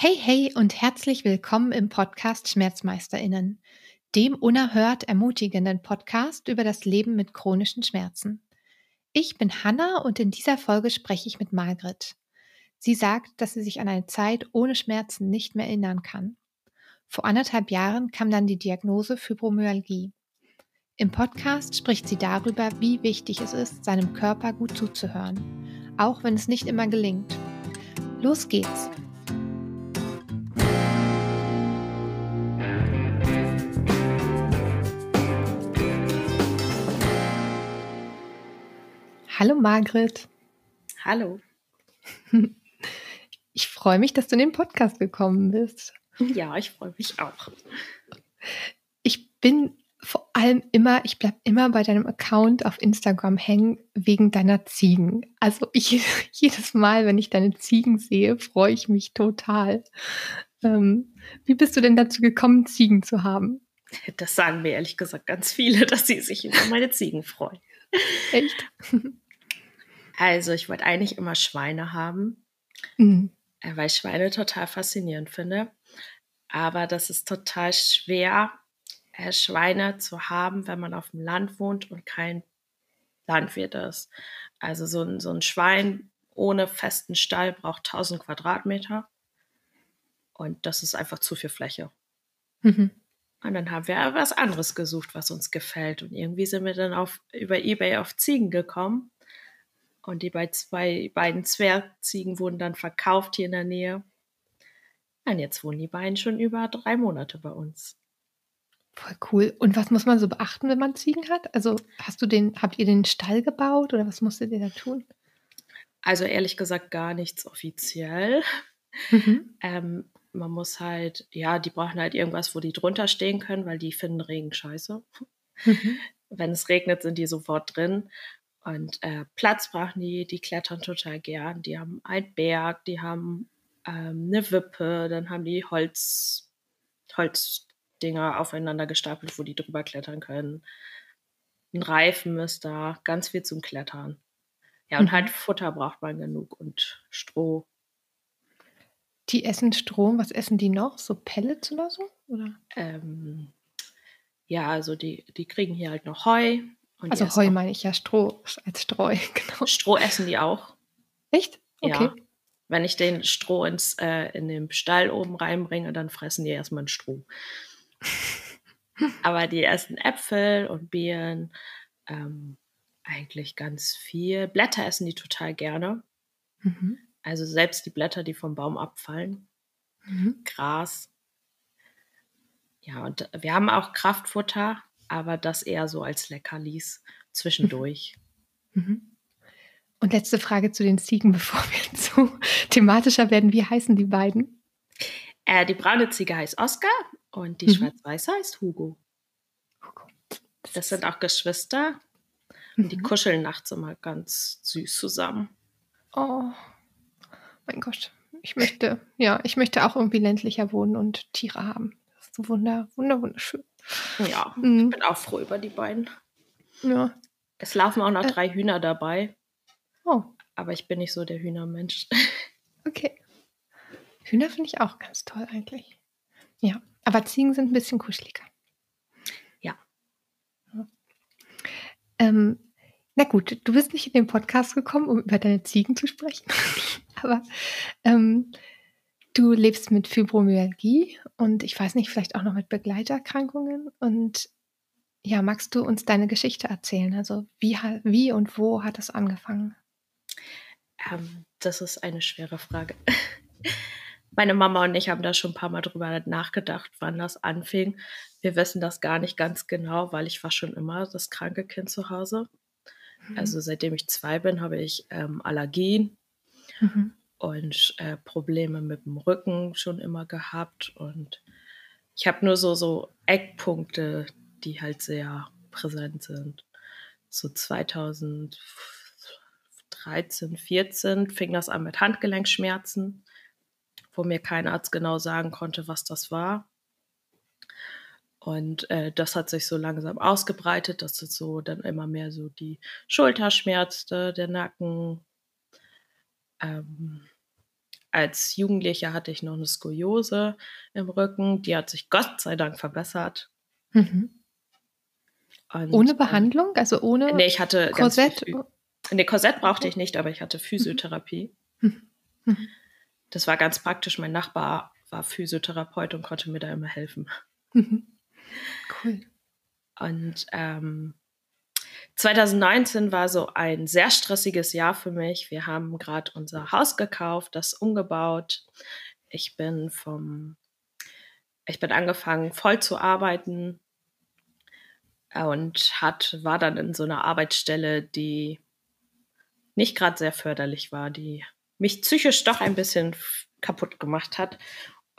Hey, hey und herzlich willkommen im Podcast Schmerzmeisterinnen, dem unerhört ermutigenden Podcast über das Leben mit chronischen Schmerzen. Ich bin Hanna und in dieser Folge spreche ich mit Margret. Sie sagt, dass sie sich an eine Zeit ohne Schmerzen nicht mehr erinnern kann. Vor anderthalb Jahren kam dann die Diagnose Fibromyalgie. Im Podcast spricht sie darüber, wie wichtig es ist, seinem Körper gut zuzuhören, auch wenn es nicht immer gelingt. Los geht's! Hallo Margret. Hallo. Ich freue mich, dass du in den Podcast gekommen bist. Ja, ich freue mich auch. Ich bin vor allem immer, ich bleibe immer bei deinem Account auf Instagram hängen wegen deiner Ziegen. Also ich jedes Mal, wenn ich deine Ziegen sehe, freue ich mich total. Ähm, wie bist du denn dazu gekommen, Ziegen zu haben? Das sagen mir ehrlich gesagt ganz viele, dass sie sich über meine Ziegen freuen. Echt? Also ich wollte eigentlich immer Schweine haben, mhm. Äh, weil ich Schweine total faszinierend finde. Aber das ist total schwer, äh, Schweine zu haben, wenn man auf dem Land wohnt und kein Landwirt ist. Also so ein, so ein Schwein ohne festen Stall braucht 1000 Quadratmeter. Und das ist einfach zu viel Fläche. Mhm. Und dann haben wir was anderes gesucht, was uns gefällt. Und irgendwie sind wir dann auf, über Ebay auf Ziegen gekommen. Und die bei zwei, beiden Zwergziegen wurden dann verkauft hier in der Nähe. Und jetzt wohnen die beiden schon über drei Monate bei uns. Voll cool. Und was muss man so beachten, wenn man Ziegen hat? Also hast du den, habt ihr den Stall gebaut oder was musstet ihr da tun? Also ehrlich gesagt gar nichts offiziell. Mhm. Ähm, man muss halt, ja, die brauchen halt irgendwas, wo die drunter stehen können, weil die finden Regen scheiße. Mhm. Wenn es regnet, sind die sofort drin. Und äh, Platz brauchen die, die klettern total gern. Die haben einen Berg, die haben ähm, eine Wippe, dann haben die Holz, Holzdinger aufeinander gestapelt, wo die drüber klettern können. Ein Reifen ist da, ganz viel zum Klettern. Ja, und mhm. halt Futter braucht man genug und Stroh. Die essen Strom, was essen die noch? So Pellets oder so? Oder? Ähm, ja, also die, die kriegen hier halt noch Heu, und also Heu meine ich ja Stroh als Streu, genau. Stroh essen die auch. Echt? Okay. Ja. Wenn ich den Stroh ins, äh, in den Stall oben reinbringe, dann fressen die erstmal ein Stroh. Aber die essen Äpfel und Beeren, ähm, eigentlich ganz viel. Blätter essen die total gerne. Mhm. Also selbst die Blätter, die vom Baum abfallen. Mhm. Gras. Ja, und wir haben auch Kraftfutter aber das eher so als Leckerlis zwischendurch. Mhm. Und letzte Frage zu den Ziegen, bevor wir zu thematischer werden. Wie heißen die beiden? Äh, die braune Ziege heißt Oscar und die mhm. schwarz-weiße heißt Hugo. Hugo. Das sind auch Geschwister und die mhm. kuscheln nachts immer ganz süß zusammen. Oh, mein Gott. Ich möchte, ja, ich möchte auch irgendwie ländlicher wohnen und Tiere haben. Das ist so wunder, wunder, wunderschön. Ja, mhm. ich bin auch froh über die beiden. Ja. Es laufen auch noch äh. drei Hühner dabei. Oh. Aber ich bin nicht so der Hühnermensch. Okay. Hühner finde ich auch ganz toll eigentlich. Ja, aber Ziegen sind ein bisschen kuscheliger. Ja. Ähm, na gut, du bist nicht in den Podcast gekommen, um über deine Ziegen zu sprechen. aber ähm, Du lebst mit Fibromyalgie und ich weiß nicht, vielleicht auch noch mit Begleiterkrankungen. Und ja, magst du uns deine Geschichte erzählen? Also wie, wie und wo hat es angefangen? Ähm, das ist eine schwere Frage. Meine Mama und ich haben da schon ein paar Mal drüber nachgedacht, wann das anfing. Wir wissen das gar nicht ganz genau, weil ich war schon immer das kranke Kind zu Hause. Mhm. Also seitdem ich zwei bin, habe ich ähm, Allergien. Mhm und äh, Probleme mit dem Rücken schon immer gehabt. Und ich habe nur so, so Eckpunkte, die halt sehr präsent sind. So 2013, 14 fing das an mit Handgelenkschmerzen, wo mir kein Arzt genau sagen konnte, was das war. Und äh, das hat sich so langsam ausgebreitet, dass es so dann immer mehr so die Schulter schmerzte, der Nacken, ähm, als Jugendlicher hatte ich noch eine Skoliose im Rücken. Die hat sich Gott sei Dank verbessert. Mhm. Und, ohne ähm, Behandlung? Also ohne nee, ich hatte Korsett? Nee, Korsett brauchte ich nicht, aber ich hatte Physiotherapie. Mhm. Mhm. Das war ganz praktisch. Mein Nachbar war Physiotherapeut und konnte mir da immer helfen. Mhm. Cool. Und ähm, 2019 war so ein sehr stressiges Jahr für mich. Wir haben gerade unser Haus gekauft, das umgebaut. Ich bin vom, ich bin angefangen voll zu arbeiten und hat, war dann in so einer Arbeitsstelle, die nicht gerade sehr förderlich war, die mich psychisch doch ein bisschen kaputt gemacht hat.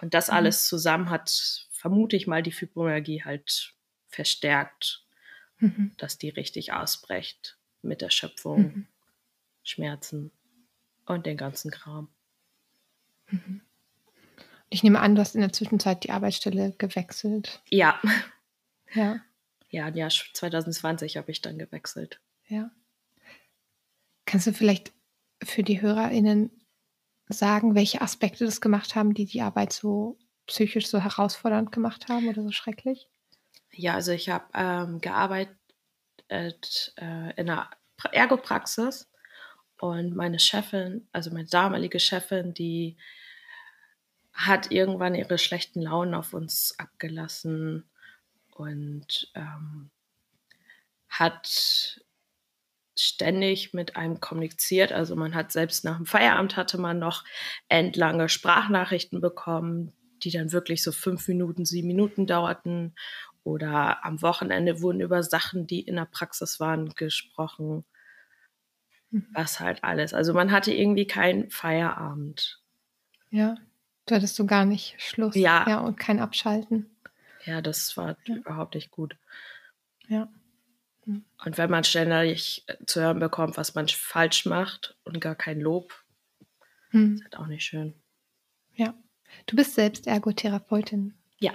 Und das mhm. alles zusammen hat, vermute ich mal, die Fibromyalgie halt verstärkt, mhm. dass die richtig ausbrecht mit Erschöpfung, mhm. Schmerzen und den ganzen Kram. Mhm. Ich nehme an, du hast in der Zwischenzeit die Arbeitsstelle gewechselt. Ja. Ja. Ja, im Jahr 2020 habe ich dann gewechselt. Ja. Kannst du vielleicht für die HörerInnen sagen, welche Aspekte das gemacht haben, die die Arbeit so psychisch so herausfordernd gemacht haben oder so schrecklich? Ja, also ich habe ähm, gearbeitet äh, in einer Ergopraxis und meine Chefin, also meine damalige Chefin, die hat irgendwann ihre schlechten Launen auf uns abgelassen und ähm, hat ständig mit einem kommuniziert. Also man hat selbst nach dem Feierabend hatte man noch endlange Sprachnachrichten bekommen, die dann wirklich so fünf Minuten, sieben Minuten dauerten. Oder am Wochenende wurden über Sachen, die in der Praxis waren, gesprochen. Mhm. Was halt alles. Also man hatte irgendwie keinen Feierabend. Ja, du hattest so gar nicht Schluss. Ja. Ja, und kein Abschalten. Ja, das war ja. überhaupt nicht gut. Ja. Hm. Und wenn man ständig zu hören bekommt, was man falsch macht und gar kein Lob, hm. ist halt auch nicht schön. Ja. Du bist selbst Ergotherapeutin. Ja.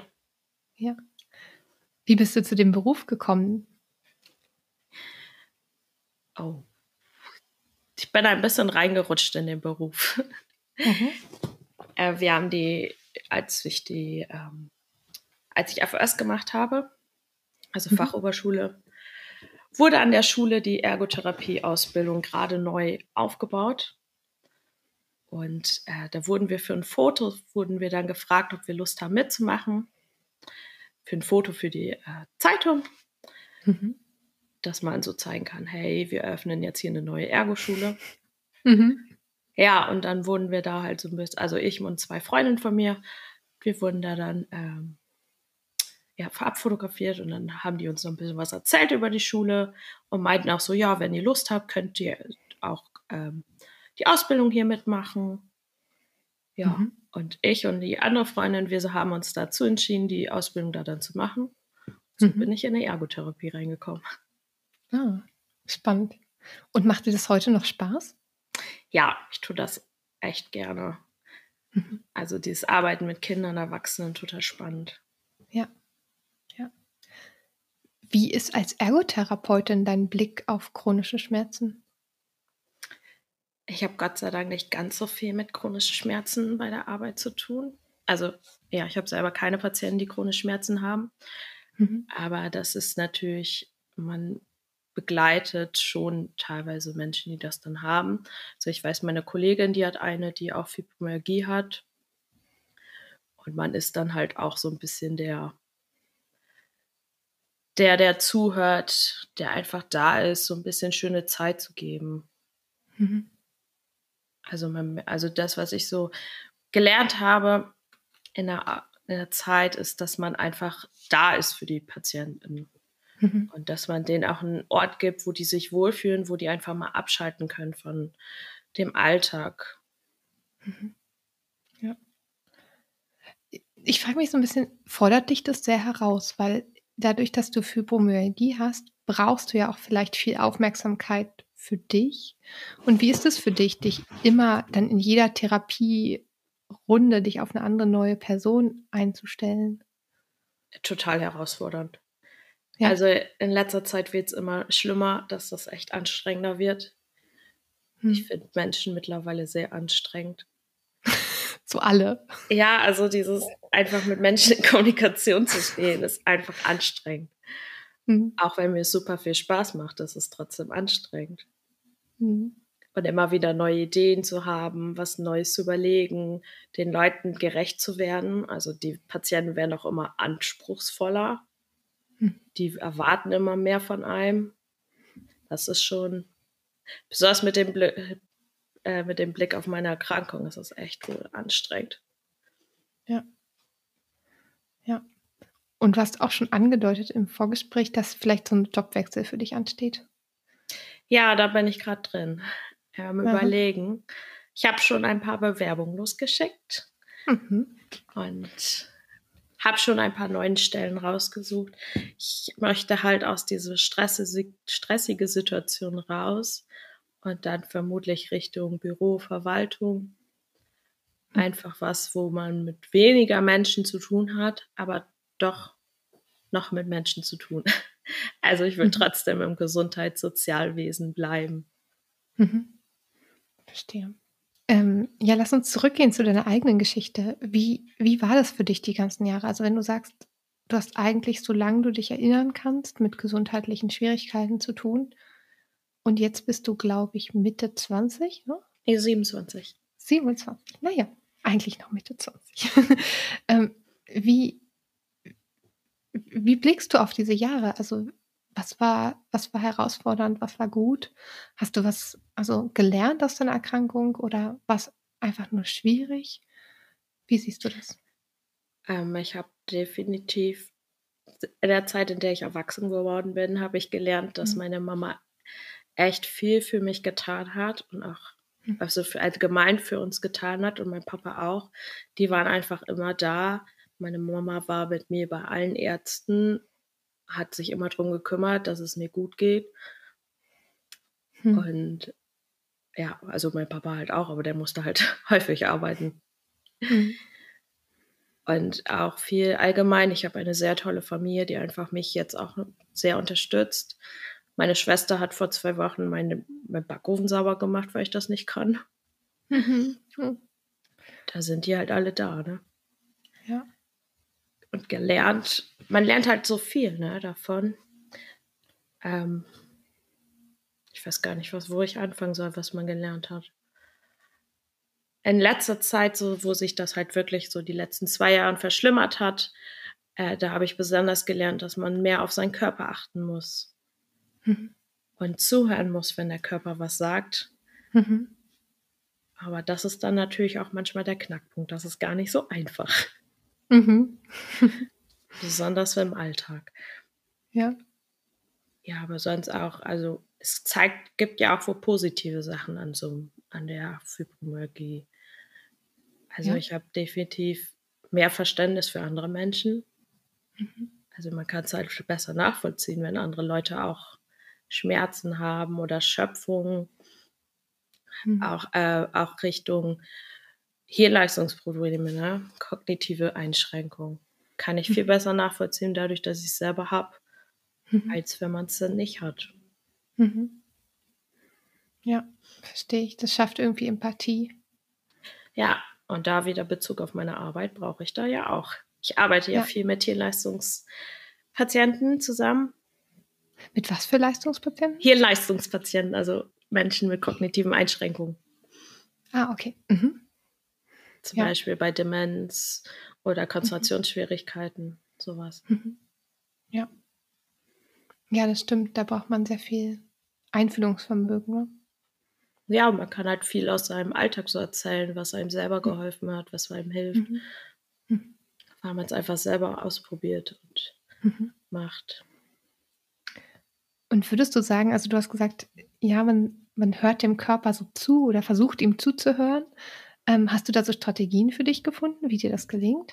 Ja. Wie bist du zu dem Beruf gekommen? Oh. Ich bin ein bisschen reingerutscht in den Beruf. Mhm. äh, wir haben die, als ich die ähm, als ich FOS gemacht habe, also mhm. Fachoberschule, wurde an der Schule die Ergotherapie-Ausbildung gerade neu aufgebaut. Und äh, da wurden wir für ein Foto, wurden wir dann gefragt, ob wir Lust haben mitzumachen. Für ein Foto für die äh, Zeitung. Mhm. Dass man so zeigen kann, hey, wir öffnen jetzt hier eine neue Ergoschule. Mhm. Ja, und dann wurden wir da halt so ein bisschen, also ich und zwei Freundinnen von mir, wir wurden da dann ähm, ja, abfotografiert und dann haben die uns noch ein bisschen was erzählt über die Schule und meinten auch so, ja, wenn ihr Lust habt, könnt ihr auch ähm, die Ausbildung hier mitmachen. Ja, mhm. Und ich und die andere Freundin, wir haben uns dazu entschieden, die Ausbildung da dann zu machen. So mhm. bin ich in die Ergotherapie reingekommen. Ah, spannend. Und macht dir das heute noch Spaß? Ja, ich tue das echt gerne. Mhm. Also dieses Arbeiten mit Kindern, Erwachsenen, total spannend. Ja. Wie ist als Ergotherapeutin dein Blick auf chronische Schmerzen? Ich habe Gott sei Dank nicht ganz so viel mit chronischen Schmerzen bei der Arbeit zu tun. Also ja, ich habe selber keine Patienten, die chronische Schmerzen haben. Mhm. Aber das ist natürlich, man begleitet schon teilweise Menschen, die das dann haben. Also ich weiß, meine Kollegin, die hat eine, die auch Fibromyalgie hat. Und man ist dann halt auch so ein bisschen der der, der zuhört, der einfach da ist, so ein bisschen schöne Zeit zu geben. Mhm. Also, man, also das, was ich so gelernt habe in der, in der Zeit, ist, dass man einfach da ist für die Patienten. Mhm. Und dass man denen auch einen Ort gibt, wo die sich wohlfühlen, wo die einfach mal abschalten können von dem Alltag. Mhm. Ja. Ich frage mich so ein bisschen, fordert dich das sehr heraus? Weil dadurch, dass du Fibromyalgie hast, brauchst du ja auch vielleicht viel Aufmerksamkeit für dich. Und wie ist es für dich, dich immer dann in jeder Therapierunde dich auf eine andere neue Person einzustellen? Total herausfordernd. Ja. Also in letzter Zeit wird es immer schlimmer, dass das echt anstrengender wird. Hm. Ich finde Menschen mittlerweile sehr anstrengend. so alle. Ja, also dieses einfach mit Menschen in Kommunikation zu stehen, ist einfach anstrengend. Mhm. Auch wenn mir super viel Spaß macht, ist es trotzdem anstrengend. Mhm. Und immer wieder neue Ideen zu haben, was Neues zu überlegen, den Leuten gerecht zu werden. Also die Patienten werden auch immer anspruchsvoller. Mhm. Die erwarten immer mehr von einem. Das ist schon, besonders mit dem, äh, mit dem Blick auf meine Erkrankung, ist das echt cool, anstrengend. Ja. Ja. Und du hast auch schon angedeutet im Vorgespräch, dass vielleicht so ein Jobwechsel für dich ansteht. Ja, da bin ich gerade drin. Ähm, Überlegen. Ich habe schon ein paar Bewerbungen losgeschickt mhm. und habe schon ein paar neuen Stellen rausgesucht. Ich möchte halt aus dieser stressige, Situation raus und dann vermutlich Richtung Büro, Verwaltung. Mhm. Einfach was, wo man mit weniger Menschen zu tun hat, aber doch noch mit Menschen zu tun. Also ich will mhm. trotzdem im Gesundheitssozialwesen bleiben. Mhm. Verstehe. Ähm, ja, lass uns zurückgehen zu deiner eigenen Geschichte. Wie, wie war das für dich die ganzen Jahre? Also wenn du sagst, du hast eigentlich, solange du dich erinnern kannst, mit gesundheitlichen Schwierigkeiten zu tun. Und jetzt bist du, glaube ich, Mitte 20, ne? Nee, 27. 27, naja, eigentlich noch Mitte 20. ähm, wie, wie blickst du auf diese Jahre? Also was war, was war herausfordernd, was war gut? Hast du was also gelernt aus deiner Erkrankung oder was einfach nur schwierig? Wie siehst du das? Ähm, ich habe definitiv in der Zeit, in der ich erwachsen geworden bin, habe ich gelernt, dass mhm. meine Mama echt viel für mich getan hat und auch mhm. also für allgemein für uns getan hat und mein Papa auch. Die waren einfach immer da meine Mama war mit mir bei allen Ärzten, hat sich immer darum gekümmert, dass es mir gut geht. Hm. Und ja, also mein Papa halt auch, aber der musste halt häufig arbeiten. Hm. Und auch viel allgemein. Ich habe eine sehr tolle Familie, die einfach mich jetzt auch sehr unterstützt. Meine Schwester hat vor zwei Wochen meine, meinen Backofen sauber gemacht, weil ich das nicht kann. Mhm. Da sind die halt alle da, ne? Und gelernt. Man lernt halt so viel ne, davon. Ähm, ich weiß gar nicht, was, wo ich anfangen soll, was man gelernt hat. In letzter Zeit, so, wo sich das halt wirklich so die letzten zwei Jahre verschlimmert hat, äh, da habe ich besonders gelernt, dass man mehr auf seinen Körper achten muss. Mhm. Und zuhören muss, wenn der Körper was sagt. Mhm. Aber das ist dann natürlich auch manchmal der Knackpunkt. Das ist gar nicht so einfach. Mhm. Besonders im Alltag. Ja. Ja, aber sonst auch, also es zeigt, gibt ja auch wohl positive Sachen an so an der Fibromyalgie. Also ja. ich habe definitiv mehr Verständnis für andere Menschen. Mhm. Also man kann es halt besser nachvollziehen, wenn andere Leute auch Schmerzen haben oder Schöpfung, mhm. auch, äh, auch Richtung hier Leistungsprobleme, ne? kognitive Einschränkungen. Kann ich viel mhm. besser nachvollziehen, dadurch, dass ich es selber habe, mhm. als wenn man es dann nicht hat. Mhm. Ja, verstehe ich. Das schafft irgendwie Empathie. Ja, und da wieder Bezug auf meine Arbeit brauche ich da ja auch. Ich arbeite ja, ja viel mit Hirnleistungspatienten zusammen. Mit was für Leistungspatienten? Hirnleistungspatienten, also Menschen mit kognitiven Einschränkungen. Ah, okay. Mhm. Zum ja. Beispiel bei Demenz oder mhm. Konzentrationsschwierigkeiten, mhm. sowas. Ja. Ja, das stimmt. Da braucht man sehr viel Einfühlungsvermögen. Ne? Ja, man kann halt viel aus seinem Alltag so erzählen, was einem selber geholfen hat, was einem hilft. Mhm. Mhm. Weil man es einfach selber ausprobiert und mhm. macht. Und würdest du sagen, also du hast gesagt, ja, man, man hört dem Körper so zu oder versucht ihm zuzuhören. Ähm, hast du da so Strategien für dich gefunden, wie dir das gelingt?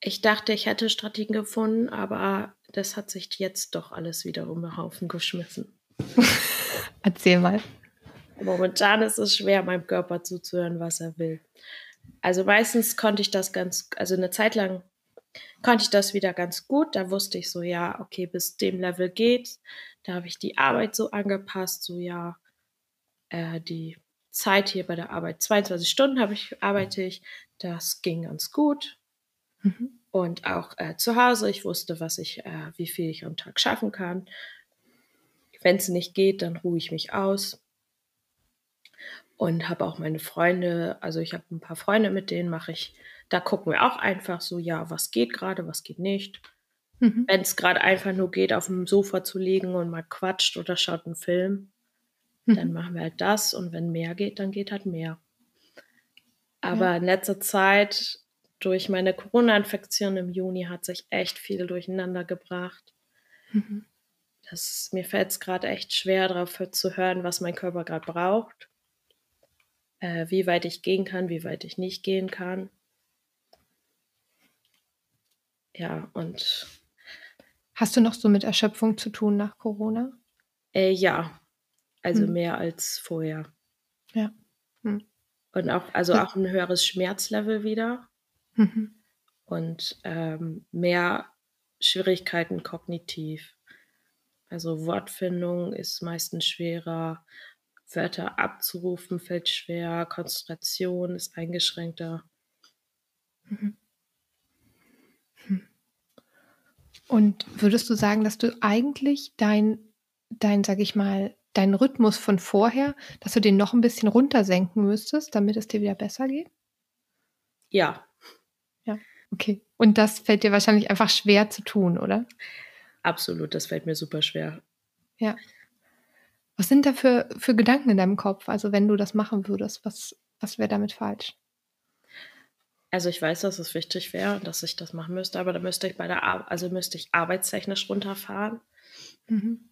Ich dachte, ich hätte Strategien gefunden, aber das hat sich jetzt doch alles wieder um den Haufen geschmissen. Erzähl mal. Momentan ist es schwer, meinem Körper zuzuhören, was er will. Also meistens konnte ich das ganz, also eine Zeit lang konnte ich das wieder ganz gut. Da wusste ich so, ja, okay, bis dem Level geht's. Da habe ich die Arbeit so angepasst, so ja, äh, die Zeit hier bei der Arbeit. 22 Stunden habe ich, arbeite ich. Das ging ganz gut. Mhm. Und auch äh, zu Hause, ich wusste, was ich, äh, wie viel ich am Tag schaffen kann. Wenn es nicht geht, dann ruhe ich mich aus. Und habe auch meine Freunde, also ich habe ein paar Freunde, mit denen mache ich, da gucken wir auch einfach so, ja, was geht gerade, was geht nicht. Mhm. Wenn es gerade einfach nur geht, auf dem Sofa zu liegen und mal quatscht oder schaut einen Film, mhm. dann machen wir halt das. Und wenn mehr geht, dann geht halt mehr. Aber ja. in letzter Zeit, durch meine Corona-Infektion im Juni, hat sich echt viel durcheinander gebracht. Mhm. Das, mir fällt es gerade echt schwer, darauf zu hören, was mein Körper gerade braucht. Äh, wie weit ich gehen kann, wie weit ich nicht gehen kann. Ja, und Hast du noch so mit Erschöpfung zu tun nach Corona? Äh, ja, also hm. mehr als vorher. Ja. Hm. Und auch, also ja. auch ein höheres Schmerzlevel wieder. Mhm. Und ähm, mehr Schwierigkeiten kognitiv. Also Wortfindung ist meistens schwerer, Wörter abzurufen fällt schwer, Konzentration ist eingeschränkter. Mhm. Und würdest du sagen, dass du eigentlich dein, dein, sag ich mal, deinen Rhythmus von vorher, dass du den noch ein bisschen runtersenken müsstest, damit es dir wieder besser geht? Ja. Ja, okay. Und das fällt dir wahrscheinlich einfach schwer zu tun, oder? Absolut, das fällt mir super schwer. Ja. Was sind da für, für Gedanken in deinem Kopf? Also wenn du das machen würdest, was, was wäre damit falsch? Also ich weiß, dass es wichtig wäre und dass ich das machen müsste, aber da müsste ich bei der Ar also müsste ich arbeitstechnisch runterfahren. Mhm.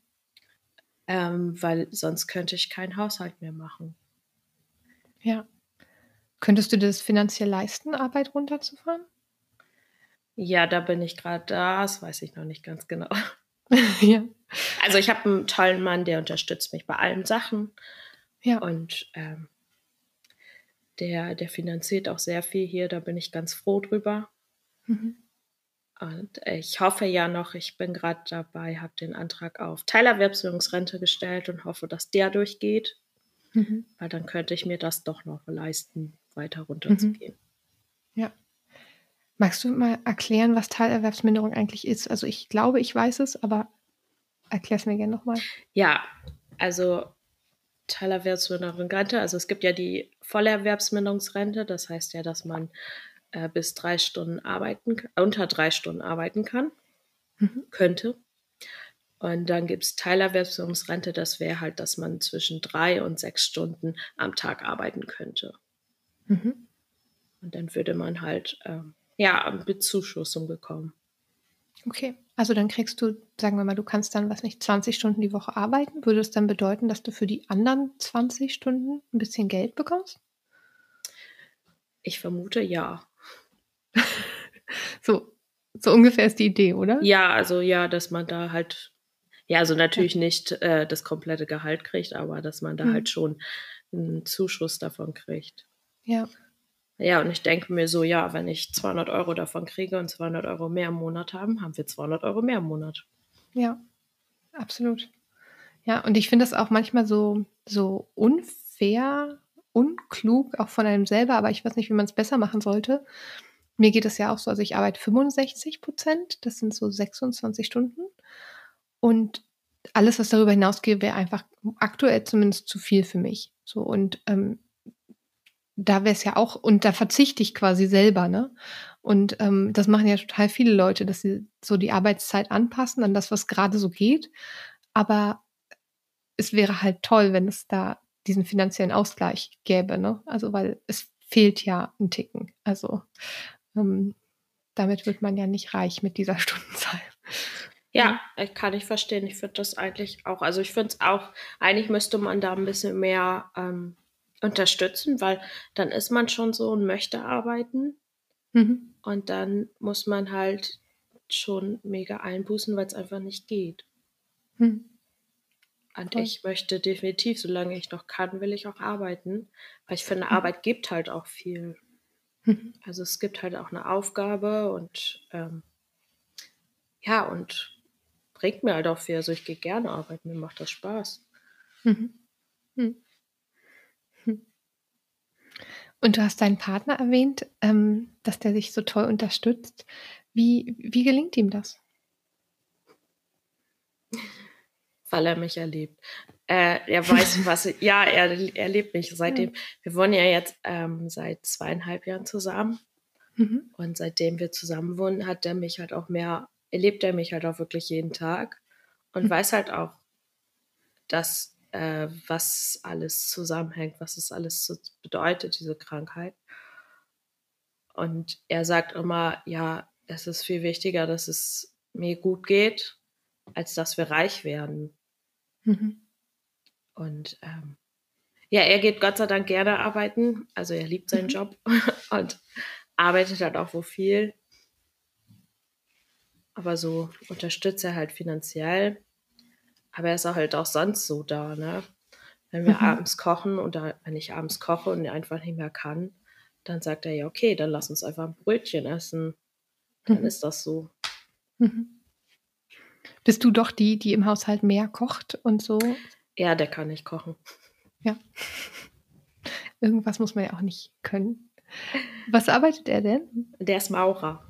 Ähm, weil sonst könnte ich keinen Haushalt mehr machen. Ja. Könntest du das finanziell leisten, Arbeit runterzufahren? Ja, da bin ich gerade da, das weiß ich noch nicht ganz genau. ja. Also ich habe einen tollen Mann, der unterstützt mich bei allen Sachen. Ja. Und ähm, der, der finanziert auch sehr viel hier, da bin ich ganz froh drüber. Mhm. Und ich hoffe ja noch, ich bin gerade dabei, habe den Antrag auf Teilerwerbsführungsrente gestellt und hoffe, dass der durchgeht. Mhm. Weil dann könnte ich mir das doch noch leisten, weiter runterzugehen. Mhm. Ja. Magst du mal erklären, was Teilerwerbsminderung eigentlich ist? Also ich glaube, ich weiß es, aber erklär es mir gerne nochmal. Ja, also Teilerwerbsminderungsrente. Also es gibt ja die Vollerwerbsminderungsrente, das heißt ja, dass man äh, bis drei Stunden arbeiten, unter drei Stunden arbeiten kann, mhm. könnte. Und dann gibt es Teilerwerbsminderungsrente, das wäre halt, dass man zwischen drei und sechs Stunden am Tag arbeiten könnte. Mhm. Und dann würde man halt ähm, ja Bezuschussung bekommen. Okay, also dann kriegst du, sagen wir mal, du kannst dann, was nicht, 20 Stunden die Woche arbeiten. Würde es dann bedeuten, dass du für die anderen 20 Stunden ein bisschen Geld bekommst? Ich vermute ja. so, so ungefähr ist die Idee, oder? Ja, also ja, dass man da halt, ja, also natürlich nicht äh, das komplette Gehalt kriegt, aber dass man da hm. halt schon einen Zuschuss davon kriegt. Ja. Ja, und ich denke mir so, ja, wenn ich 200 Euro davon kriege und 200 Euro mehr im Monat haben, haben wir 200 Euro mehr im Monat. Ja, absolut. Ja, und ich finde das auch manchmal so, so unfair, unklug, auch von einem selber, aber ich weiß nicht, wie man es besser machen sollte. Mir geht es ja auch so, also ich arbeite 65 Prozent, das sind so 26 Stunden. Und alles, was darüber hinausgeht, wäre einfach aktuell zumindest zu viel für mich. So, und ähm, da wäre es ja auch, und da verzichte ich quasi selber, ne? Und ähm, das machen ja total viele Leute, dass sie so die Arbeitszeit anpassen an das, was gerade so geht. Aber es wäre halt toll, wenn es da diesen finanziellen Ausgleich gäbe, ne? Also, weil es fehlt ja ein Ticken. Also, ähm, damit wird man ja nicht reich mit dieser Stundenzahl. Ja, kann ich verstehen. Ich finde das eigentlich auch, also ich finde es auch, eigentlich müsste man da ein bisschen mehr ähm, unterstützen, weil dann ist man schon so und möchte arbeiten. Mhm. Und dann muss man halt schon mega einbußen, weil es einfach nicht geht. Mhm. Und Voll. ich möchte definitiv, solange ich noch kann, will ich auch arbeiten. Weil ich finde, mhm. Arbeit gibt halt auch viel. Mhm. Also es gibt halt auch eine Aufgabe und ähm, ja, und bringt mir halt auch viel. Also ich gehe gerne arbeiten, mir macht das Spaß. Mhm. Hm. Und du hast deinen Partner erwähnt, ähm, dass der sich so toll unterstützt. Wie, wie gelingt ihm das? Weil er mich erlebt. Äh, er weiß, was. ja, er, er liebt mich seitdem. Wir wohnen ja jetzt ähm, seit zweieinhalb Jahren zusammen. Mhm. Und seitdem wir zusammen wohnen, hat er mich halt auch mehr, erlebt er mich halt auch wirklich jeden Tag und mhm. weiß halt auch, dass äh, was alles zusammenhängt, was es alles so bedeutet, diese Krankheit. Und er sagt immer, ja, es ist viel wichtiger, dass es mir gut geht, als dass wir reich werden. Mhm. Und ähm, ja, er geht Gott sei Dank gerne arbeiten. Also er liebt seinen mhm. Job und arbeitet halt auch wo viel. Aber so unterstützt er halt finanziell. Aber er ist auch halt auch sonst so da, ne? Wenn wir mhm. abends kochen oder wenn ich abends koche und einfach nicht mehr kann, dann sagt er ja, okay, dann lass uns einfach ein Brötchen essen. Dann mhm. ist das so. Mhm. Bist du doch die, die im Haushalt mehr kocht und so? Ja, der kann nicht kochen. Ja. Irgendwas muss man ja auch nicht können. Was arbeitet er denn? Der ist Maurer.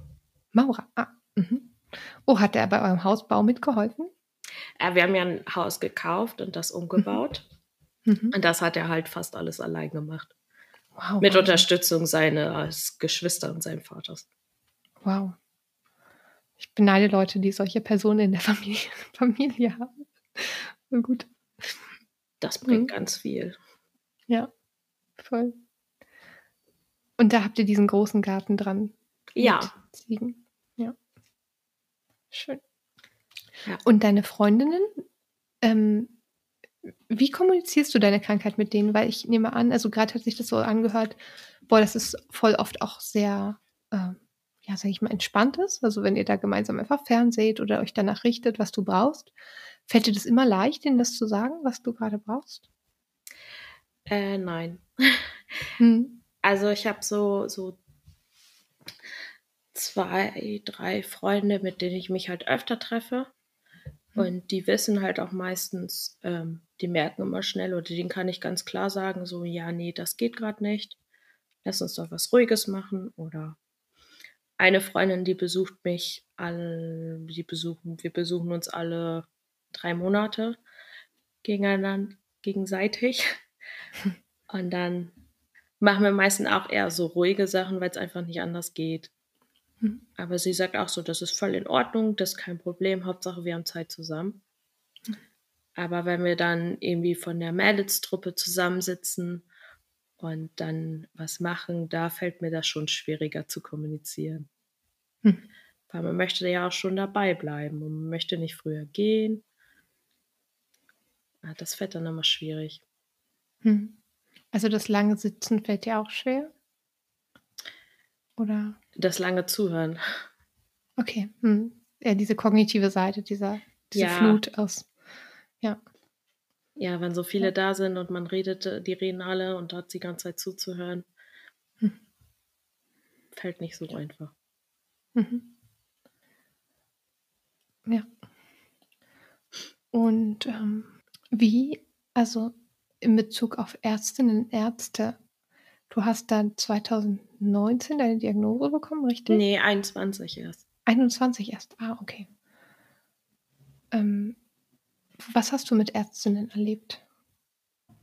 Maurer, ah. Mhm. Oh, hat er bei eurem Hausbau mitgeholfen? Ja, wir haben ja ein Haus gekauft und das umgebaut. Mhm. mhm. Und das hat er halt fast alles allein gemacht. Wow, Mit wow. Unterstützung seines Geschwister und seines Vaters. Wow. Ich beneide Leute, die solche Personen in der Familie, Familie haben. Gut. Das bringt mhm. ganz viel. Ja, voll. Und da habt ihr diesen großen Garten dran. Ja. Ziegen. Ja. Schön. Ja. Und deine Freundinnen, ähm, wie kommunizierst du deine Krankheit mit denen? Weil ich nehme an, also gerade hat sich das so angehört, boah, das ist voll oft auch sehr, äh, ja, sag ich mal, entspannt ist. Also wenn ihr da gemeinsam einfach fernseht oder euch danach richtet, was du brauchst. Fällt dir das immer leicht, ihnen das zu sagen, was du gerade brauchst? Äh, nein. Hm. Also ich habe so, so zwei, drei Freunde, mit denen ich mich halt öfter treffe. Hm. Und die wissen halt auch meistens, ähm, die merken immer schnell oder denen kann ich ganz klar sagen, so, ja, nee, das geht gerade nicht. Lass uns doch was Ruhiges machen. Oder eine Freundin, die besucht mich alle, die besuchen, wir besuchen uns alle drei Monate gegeneinander, gegenseitig. Und dann machen wir meistens auch eher so ruhige Sachen, weil es einfach nicht anders geht. Mhm. Aber sie sagt auch so, das ist voll in Ordnung, das ist kein Problem, Hauptsache wir haben Zeit zusammen. Mhm. Aber wenn wir dann irgendwie von der Mädelstruppe zusammensitzen und dann was machen, da fällt mir das schon schwieriger zu kommunizieren. Mhm. Weil man möchte ja auch schon dabei bleiben und man möchte nicht früher gehen. Ja, das fällt dann immer schwierig. Hm. Also das lange Sitzen fällt dir auch schwer? Oder? Das lange Zuhören. Okay. Hm. Ja, diese kognitive Seite, dieser, diese ja. Flut aus. Ja. Ja, wenn so viele ja. da sind und man redet, die reden alle und hat die ganze Zeit zuzuhören, hm. fällt nicht so einfach. Mhm. Ja. Und ähm, wie, also in Bezug auf Ärztinnen und Ärzte, du hast dann 2019 deine Diagnose bekommen, richtig? Nee, 21 erst. 21 erst, ah, okay. Ähm, was hast du mit Ärztinnen erlebt?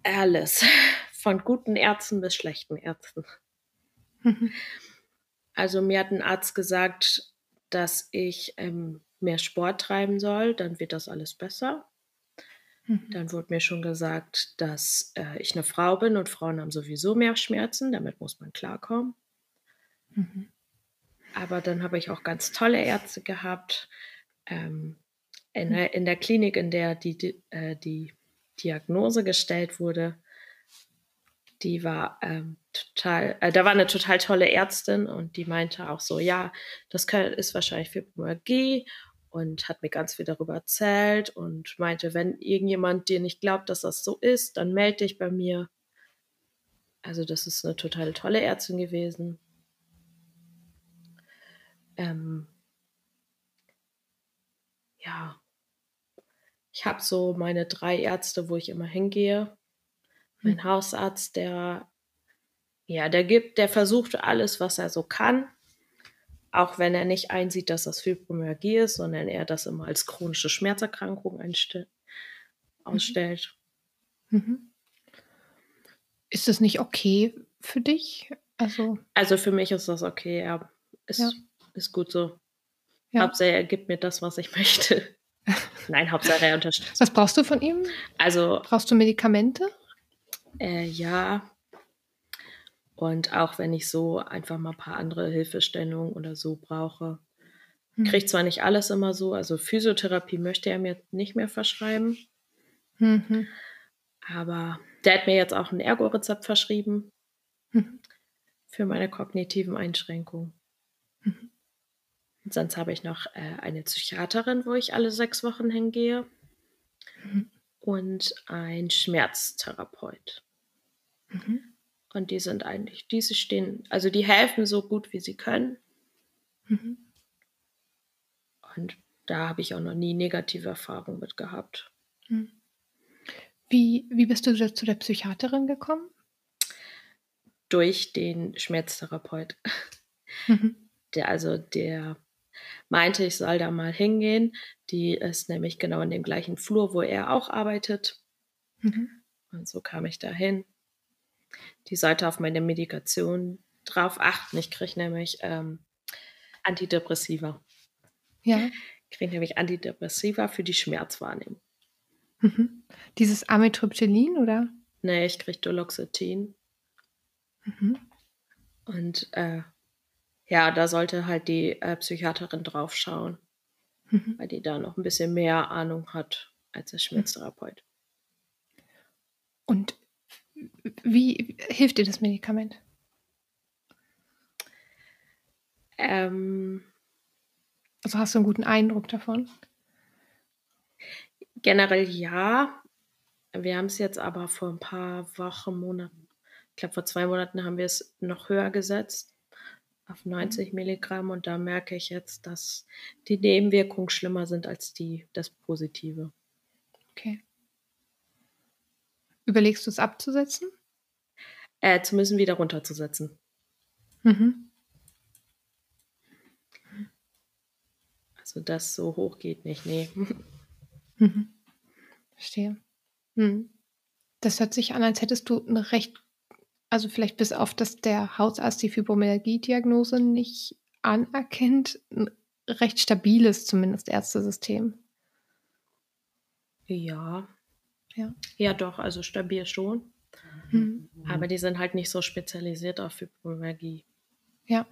Alles. Von guten Ärzten bis schlechten Ärzten. Mhm. Also mir hat ein Arzt gesagt, dass ich ähm, mehr Sport treiben soll, dann wird das alles besser. Mhm. Dann wurde mir schon gesagt, dass äh, ich eine Frau bin und Frauen haben sowieso mehr Schmerzen, damit muss man klarkommen. Mhm. Aber dann habe ich auch ganz tolle Ärzte gehabt. Ähm, in, der, in, der, Klinik, in der die, die, äh, die Diagnose gestellt wurde, die war ähm, total, äh, da war eine total tolle Ärztin und die meinte auch so, ja, das kann, ist wahrscheinlich Fibromyalgie und hat mir ganz viel darüber erzählt und meinte, wenn irgendjemand dir nicht glaubt, dass das so ist, dann melde dich bei mir. Also das ist eine total tolle Ärztin gewesen. Ähm, ja, ich habe so meine drei Ärzte, wo ich immer hingehe. Mein hm. Hausarzt, der Ja, der gibt, der versucht alles, was er so kann. Auch wenn er nicht einsieht, dass das Fibromyalgie ist, sondern er das immer als chronische Schmerzerkrankung mhm. ausstellt. Mhm. Ist das nicht okay für dich? Also, also für mich ist das okay, ja. Ist, ja. ist gut so. Ja. Hauptsache, er gibt mir das, was ich möchte. Nein, Hauptsache, er unterstützt. Was brauchst du von ihm? Also. Brauchst du Medikamente? Äh, ja. Und auch wenn ich so einfach mal ein paar andere Hilfestellungen oder so brauche, hm. kriege zwar nicht alles immer so, also Physiotherapie möchte er mir nicht mehr verschreiben. Mhm. Aber der hat mir jetzt auch ein Ergo-Rezept verschrieben mhm. für meine kognitiven Einschränkungen. Und sonst habe ich noch äh, eine Psychiaterin, wo ich alle sechs Wochen hingehe. Mhm. Und ein Schmerztherapeut. Mhm. Und die sind eigentlich, diese stehen, also die helfen so gut, wie sie können. Mhm. Und da habe ich auch noch nie negative Erfahrungen mit gehabt. Mhm. Wie, wie bist du zu der Psychiaterin gekommen? Durch den Schmerztherapeut. Mhm. Der, also der meinte, ich soll da mal hingehen. Die ist nämlich genau in dem gleichen Flur, wo er auch arbeitet. Mhm. Und so kam ich da hin. Die sollte auf meine Medikation drauf achten. Ich kriege nämlich ähm, Antidepressiva. Ja. Ich kriege nämlich Antidepressiva für die Schmerzwahrnehmung. Mhm. Dieses Amitriptylin, oder? Nee, ich kriege Duloxetin. Mhm. Und äh, ja, da sollte halt die äh, Psychiaterin drauf schauen, mhm. weil die da noch ein bisschen mehr Ahnung hat als der Schmerztherapeut. Und wie hilft dir das Medikament? Ähm, also hast du einen guten Eindruck davon? Generell ja. Wir haben es jetzt aber vor ein paar Wochen, Monaten, ich glaube vor zwei Monaten haben wir es noch höher gesetzt auf 90 mhm. Milligramm und da merke ich jetzt, dass die Nebenwirkungen schlimmer sind als die, das Positive. Okay. Überlegst du es abzusetzen? Äh, zumindest wieder runterzusetzen. Mhm. Also das so hoch geht nicht, nee. Mhm. Verstehe. Mhm. Das hört sich an, als hättest du eine recht, also vielleicht bis auf, dass der Hausarzt die Fibromyalgie-Diagnose nicht anerkennt, ein recht stabiles zumindest Ärztesystem. Ja. Ja. Ja, doch, also stabil schon. Mhm. Aber die sind halt nicht so spezialisiert auf Fibromyalgie. Ja.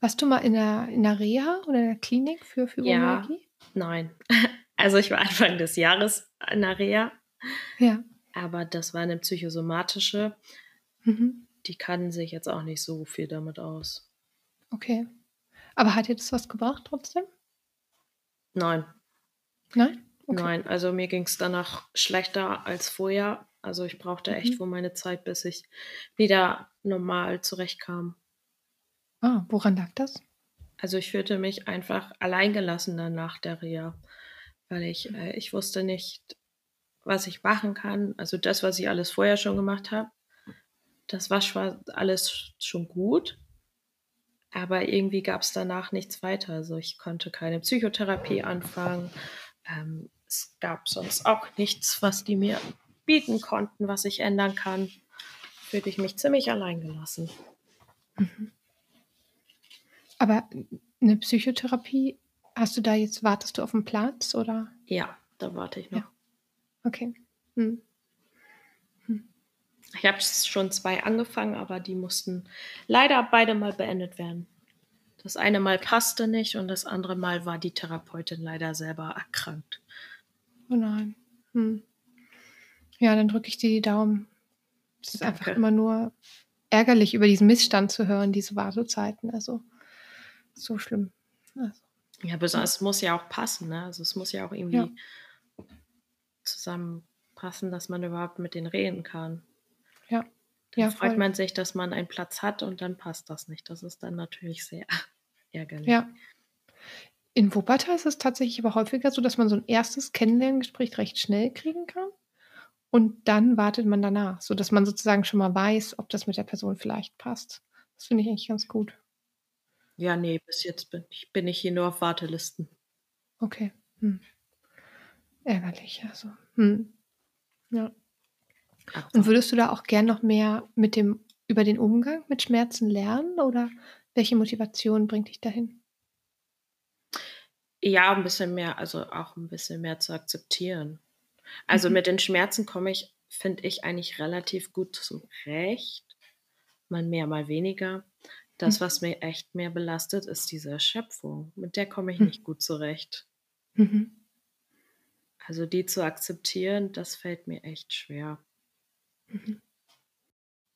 Warst du mal in der, in der Reha oder in der Klinik für Fibromyalgie? Ja, nein. Also ich war Anfang des Jahres in der Reha. Ja. Aber das war eine psychosomatische. Mhm. Die kannten sich jetzt auch nicht so viel damit aus. Okay. Aber hat dir das was gebracht trotzdem? Nein. Nein? Okay. Nein, also mir ging es danach schlechter als vorher. Also ich brauchte mhm. echt wohl meine Zeit, bis ich wieder normal zurechtkam. Ah, woran lag das? Also ich fühlte mich einfach alleingelassener nach der Reha, weil ich, äh, ich wusste nicht, was ich machen kann. Also das, was ich alles vorher schon gemacht habe, das war schon alles schon gut. Aber irgendwie gab es danach nichts weiter. Also ich konnte keine Psychotherapie anfangen. Ähm, es gab sonst auch nichts, was die mir bieten konnten, was ich ändern kann, fühlte ich mich ziemlich allein gelassen. Mhm. Aber eine Psychotherapie, hast du da jetzt, wartest du auf den Platz oder? Ja, da warte ich noch. Ja. Okay. Hm. Hm. Ich habe schon zwei angefangen, aber die mussten leider beide mal beendet werden. Das eine Mal passte nicht und das andere Mal war die Therapeutin leider selber erkrankt. Oh nein. Hm. Ja, dann drücke ich dir die Daumen. Es ist Danke. einfach immer nur ärgerlich, über diesen Missstand zu hören, diese Wartezeiten. Also so schlimm. Also, ja, besonders ja. es muss ja auch passen, ne? Also es muss ja auch irgendwie ja. zusammenpassen, dass man überhaupt mit denen reden kann. Dann ja, freut voll. man sich, dass man einen Platz hat und dann passt das nicht. Das ist dann natürlich sehr ärgerlich. Ja. In Wuppertal ist es tatsächlich aber häufiger so, dass man so ein erstes Kennenlerngespräch recht schnell kriegen kann. und dann wartet man danach, sodass man sozusagen schon mal weiß, ob das mit der Person vielleicht passt. Das finde ich eigentlich ganz gut. Ja, nee, bis jetzt bin ich, bin ich hier nur auf Wartelisten. Okay. Hm. Ärgerlich, also. Hm. Ja. Und würdest du da auch gern noch mehr mit dem über den Umgang mit Schmerzen lernen oder welche Motivation bringt dich dahin? Ja, ein bisschen mehr, also auch ein bisschen mehr zu akzeptieren. Also mhm. mit den Schmerzen komme ich, finde ich, eigentlich relativ gut zurecht. Mal mehr, mal weniger. Das, mhm. was mir echt mehr belastet, ist diese Erschöpfung. Mit der komme ich mhm. nicht gut zurecht. Mhm. Also die zu akzeptieren, das fällt mir echt schwer. Mhm.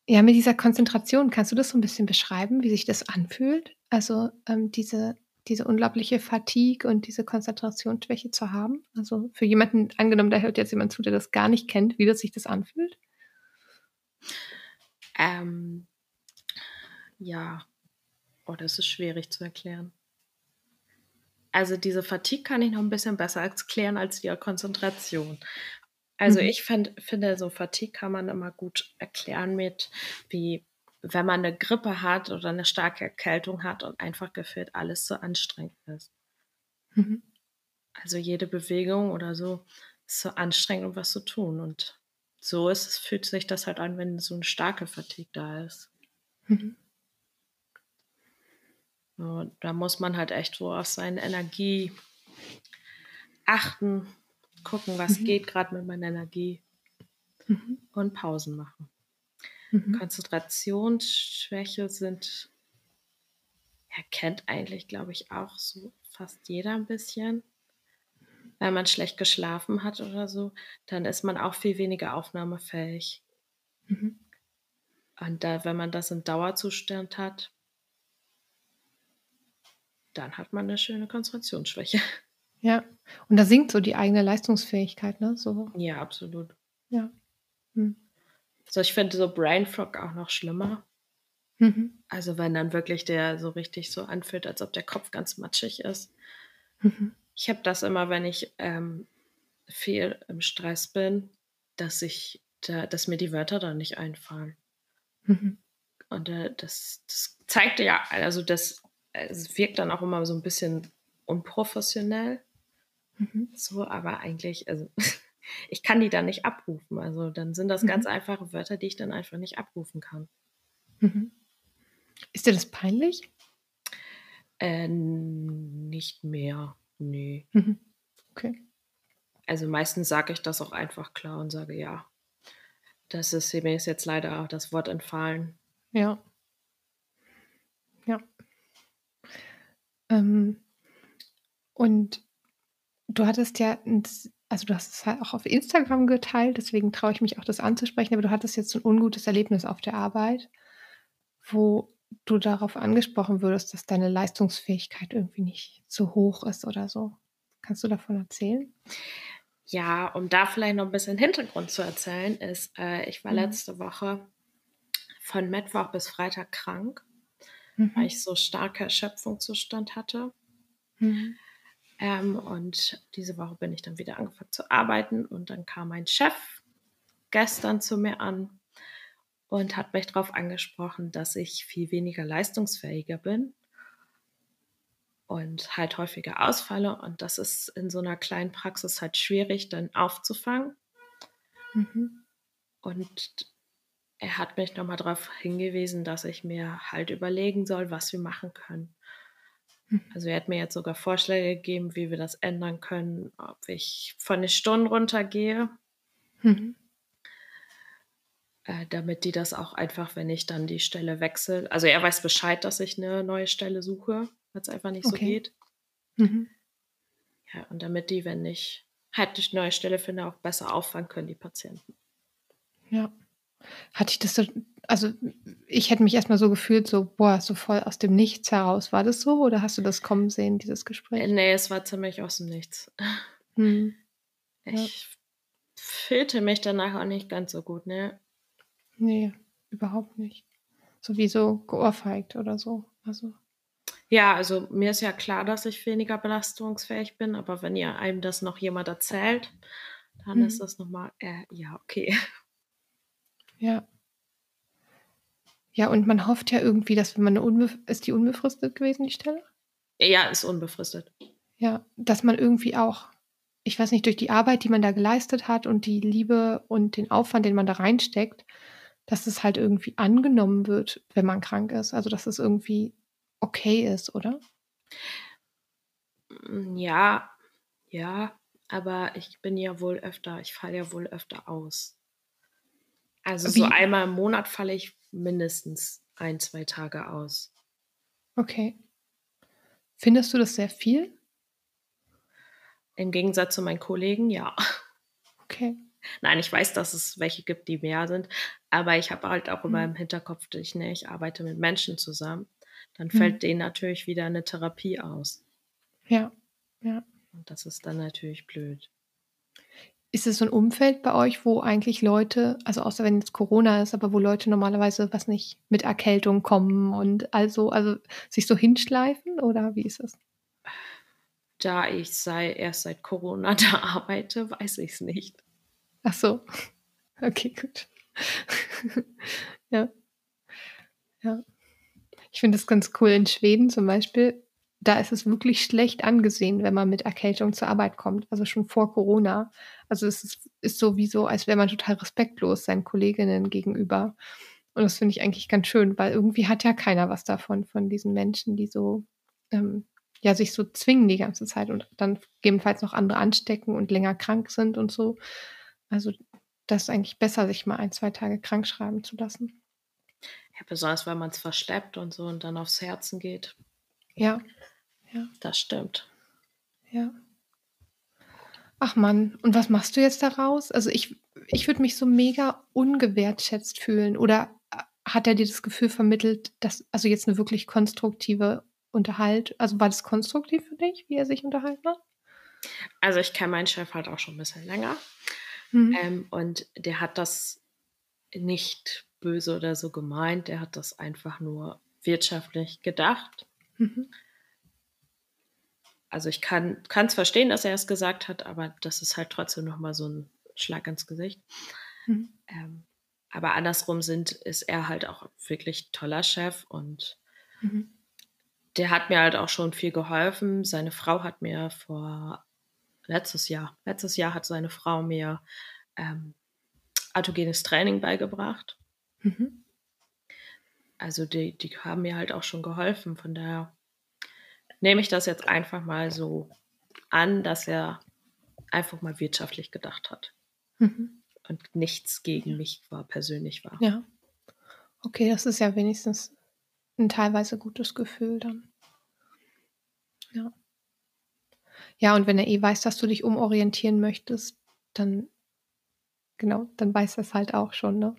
Ja, mit dieser Konzentration, kannst du das so ein bisschen beschreiben, wie sich das anfühlt? Also ähm, diese, diese unglaubliche Fatigue und diese Konzentrationsschwäche zu haben? Also für jemanden, angenommen, da hört jetzt jemand zu, der das gar nicht kennt, wie das sich das anfühlt? Ähm, ja, oh, das ist schwierig zu erklären. Also diese Fatigue kann ich noch ein bisschen besser erklären als die Konzentration. Also mhm. ich find, finde, so Fatigue kann man immer gut erklären mit, wie wenn man eine Grippe hat oder eine starke Erkältung hat und einfach gefühlt alles so anstrengend ist. Mhm. Also jede Bewegung oder so ist so anstrengend, um was zu tun. Und so ist es, fühlt sich das halt an, wenn so eine starke Fatigue da ist. Mhm. Und da muss man halt echt so auf seine Energie achten, gucken, was mhm. geht gerade mit meiner Energie mhm. und Pausen machen. Mhm. Konzentrationsschwäche sind, erkennt eigentlich, glaube ich, auch so fast jeder ein bisschen. Wenn man schlecht geschlafen hat oder so, dann ist man auch viel weniger aufnahmefähig. Mhm. Und da, wenn man das im Dauerzustand hat, dann hat man eine schöne Konzentrationsschwäche. Ja, und da sinkt so die eigene Leistungsfähigkeit, ne? So. Ja, absolut. Ja. Hm. Also ich finde so Brain Fog auch noch schlimmer. Mhm. Also wenn dann wirklich der so richtig so anfühlt, als ob der Kopf ganz matschig ist. Mhm. Ich habe das immer, wenn ich ähm, viel im Stress bin, dass ich, da, dass mir die Wörter dann nicht einfallen. Mhm. Und äh, das, das zeigt ja, also das es wirkt dann auch immer so ein bisschen unprofessionell. Mhm. So, aber eigentlich, also ich kann die dann nicht abrufen. Also dann sind das mhm. ganz einfache Wörter, die ich dann einfach nicht abrufen kann. Mhm. Ist dir das peinlich? Äh, nicht mehr, nee. Mhm. Okay. Also meistens sage ich das auch einfach klar und sage, ja, das ist mir ist jetzt leider das Wort entfallen. Ja. Ja. Ähm, und du hattest ja, also du hast es halt auch auf Instagram geteilt, deswegen traue ich mich auch das anzusprechen, aber du hattest jetzt ein ungutes Erlebnis auf der Arbeit, wo du darauf angesprochen würdest, dass deine Leistungsfähigkeit irgendwie nicht so hoch ist oder so. Kannst du davon erzählen? Ja, um da vielleicht noch ein bisschen Hintergrund zu erzählen, ist, äh, ich war mhm. letzte Woche von Mittwoch bis Freitag krank mhm. weil ich so starke Erschöpfungszustand hatte. Mhm. Ähm, und diese Woche bin ich dann wieder angefangen zu arbeiten und dann kam mein Chef gestern zu mir an und hat mich darauf angesprochen, dass ich viel weniger leistungsfähiger bin und halt häufiger ausfalle. Und das ist in so einer kleinen Praxis halt schwierig dann aufzufangen. Mhm. Und er hat mich nochmal darauf hingewiesen, dass ich mir halt überlegen soll, was wir machen können. Mhm. Also er hat mir jetzt sogar Vorschläge gegeben, wie wir das ändern können, ob ich von den Stunden runtergehe, mhm. äh, damit die das auch einfach, wenn ich dann die Stelle wechsle, also er weiß Bescheid, dass ich eine neue Stelle suche, weil es einfach nicht okay. so geht. Mhm. Ja, und damit die, wenn ich halt eine neue Stelle finde, auch besser auffangen können, die Patienten. Ja. Hatte ich das so, also ich hätte mich erstmal so gefühlt, so, boah, so voll aus dem Nichts heraus. War das so oder hast du das kommen sehen, dieses Gespräch? Äh, nee, es war ziemlich aus dem Nichts. Hm. Ich ja. fühlte mich danach auch nicht ganz so gut, ne? Nee, überhaupt nicht. Sowieso geohrfeigt oder so. Also. Ja, also mir ist ja klar, dass ich weniger belastungsfähig bin, aber wenn ihr einem das noch jemand erzählt, dann mhm. ist das nochmal, äh, ja, okay. Ja. Ja, und man hofft ja irgendwie, dass wenn man eine ist die unbefristet gewesen, die Stelle? Ja, ist unbefristet. Ja, dass man irgendwie auch, ich weiß nicht, durch die Arbeit, die man da geleistet hat und die Liebe und den Aufwand, den man da reinsteckt, dass es halt irgendwie angenommen wird, wenn man krank ist. Also, dass es irgendwie okay ist, oder? Mm, ja, ja, aber ich bin ja wohl öfter, ich falle ja wohl öfter aus. Also Wie? so einmal im Monat falle ich mindestens ein, zwei Tage aus. Okay. Findest du das sehr viel? Im Gegensatz zu meinen Kollegen, ja. Okay. Nein, ich weiß, dass es welche gibt, die mehr sind, aber ich habe halt auch mhm. immer im Hinterkopf, ich, ne, ich arbeite mit Menschen zusammen. Dann fällt mhm. denen natürlich wieder eine Therapie aus. Ja, ja. Und das ist dann natürlich blöd. Ist es so ein Umfeld bei euch, wo eigentlich Leute, also außer wenn jetzt Corona ist, aber wo Leute normalerweise, was nicht, mit Erkältung kommen und also, also sich so hinschleifen oder wie ist es? Da ich sei erst seit Corona da arbeite, weiß ich es nicht. Ach so. Okay, gut. ja. Ja. Ich finde das ganz cool in Schweden zum Beispiel. Da ist es wirklich schlecht angesehen, wenn man mit Erkältung zur Arbeit kommt. Also schon vor Corona. Also es ist, ist sowieso, als wäre man total respektlos seinen Kolleginnen gegenüber. Und das finde ich eigentlich ganz schön, weil irgendwie hat ja keiner was davon, von diesen Menschen, die so, ähm, ja, sich so zwingen die ganze Zeit und dann gegebenenfalls noch andere anstecken und länger krank sind und so. Also das ist eigentlich besser, sich mal ein, zwei Tage krank schreiben zu lassen. Ja, besonders weil man es verschleppt und so und dann aufs Herzen geht. Ja. ja. Das stimmt. Ja. Ach Mann, und was machst du jetzt daraus? Also ich, ich würde mich so mega ungewertschätzt fühlen. Oder hat er dir das Gefühl vermittelt, dass, also jetzt eine wirklich konstruktive Unterhalt, also war das konstruktiv für dich, wie er sich unterhalten hat? Also ich kenne meinen Chef halt auch schon ein bisschen länger. Mhm. Ähm, und der hat das nicht böse oder so gemeint, der hat das einfach nur wirtschaftlich gedacht. Mhm. Also ich kann es verstehen, dass er es gesagt hat, aber das ist halt trotzdem nochmal so ein Schlag ins Gesicht. Mhm. Ähm, aber andersrum sind, ist er halt auch wirklich toller Chef und mhm. der hat mir halt auch schon viel geholfen. Seine Frau hat mir vor letztes Jahr, letztes Jahr hat seine Frau mir ähm, autogenes Training beigebracht. Mhm. Also die, die haben mir halt auch schon geholfen. Von daher nehme ich das jetzt einfach mal so an, dass er einfach mal wirtschaftlich gedacht hat. Mhm. Und nichts gegen mich war, persönlich war. Ja. Okay, das ist ja wenigstens ein teilweise gutes Gefühl dann. Ja. Ja, und wenn er eh weiß, dass du dich umorientieren möchtest, dann, genau, dann weiß er es halt auch schon, ne?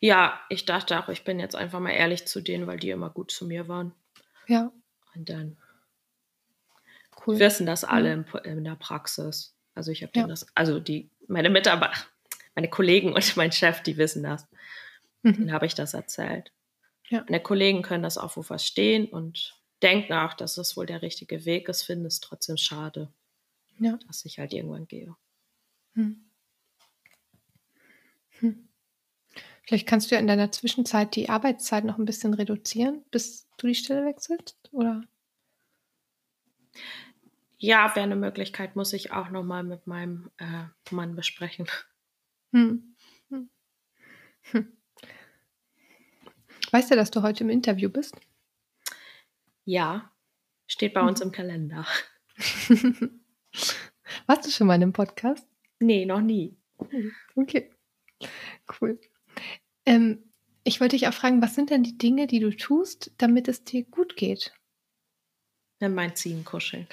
Ja, ich dachte auch, ich bin jetzt einfach mal ehrlich zu denen, weil die immer gut zu mir waren. Ja. Und dann cool. wissen das alle ja. in, in, der Praxis. Also ich habe ja. das, also die, meine Mitarbeiter, meine Kollegen und mein Chef, die wissen das. Mhm. Dann habe ich das erzählt. Ja. Meine Kollegen können das auch wo verstehen und denken auch, dass das wohl der richtige Weg ist, finden es trotzdem schade, ja. dass ich halt irgendwann gehe. Hm. Hm. Vielleicht kannst du ja in deiner Zwischenzeit die Arbeitszeit noch ein bisschen reduzieren, bis du die Stelle wechselst, oder? Ja, wäre eine Möglichkeit, muss ich auch nochmal mit meinem äh, Mann besprechen. Hm. Hm. Hm. Weißt du, dass du heute im Interview bist? Ja, steht bei uns im Kalender. Warst du schon mal in einem Podcast? Nee, noch nie. Okay, cool. Ähm, ich wollte dich auch fragen, was sind denn die Dinge, die du tust, damit es dir gut geht? Dann mein Ziehen kuscheln.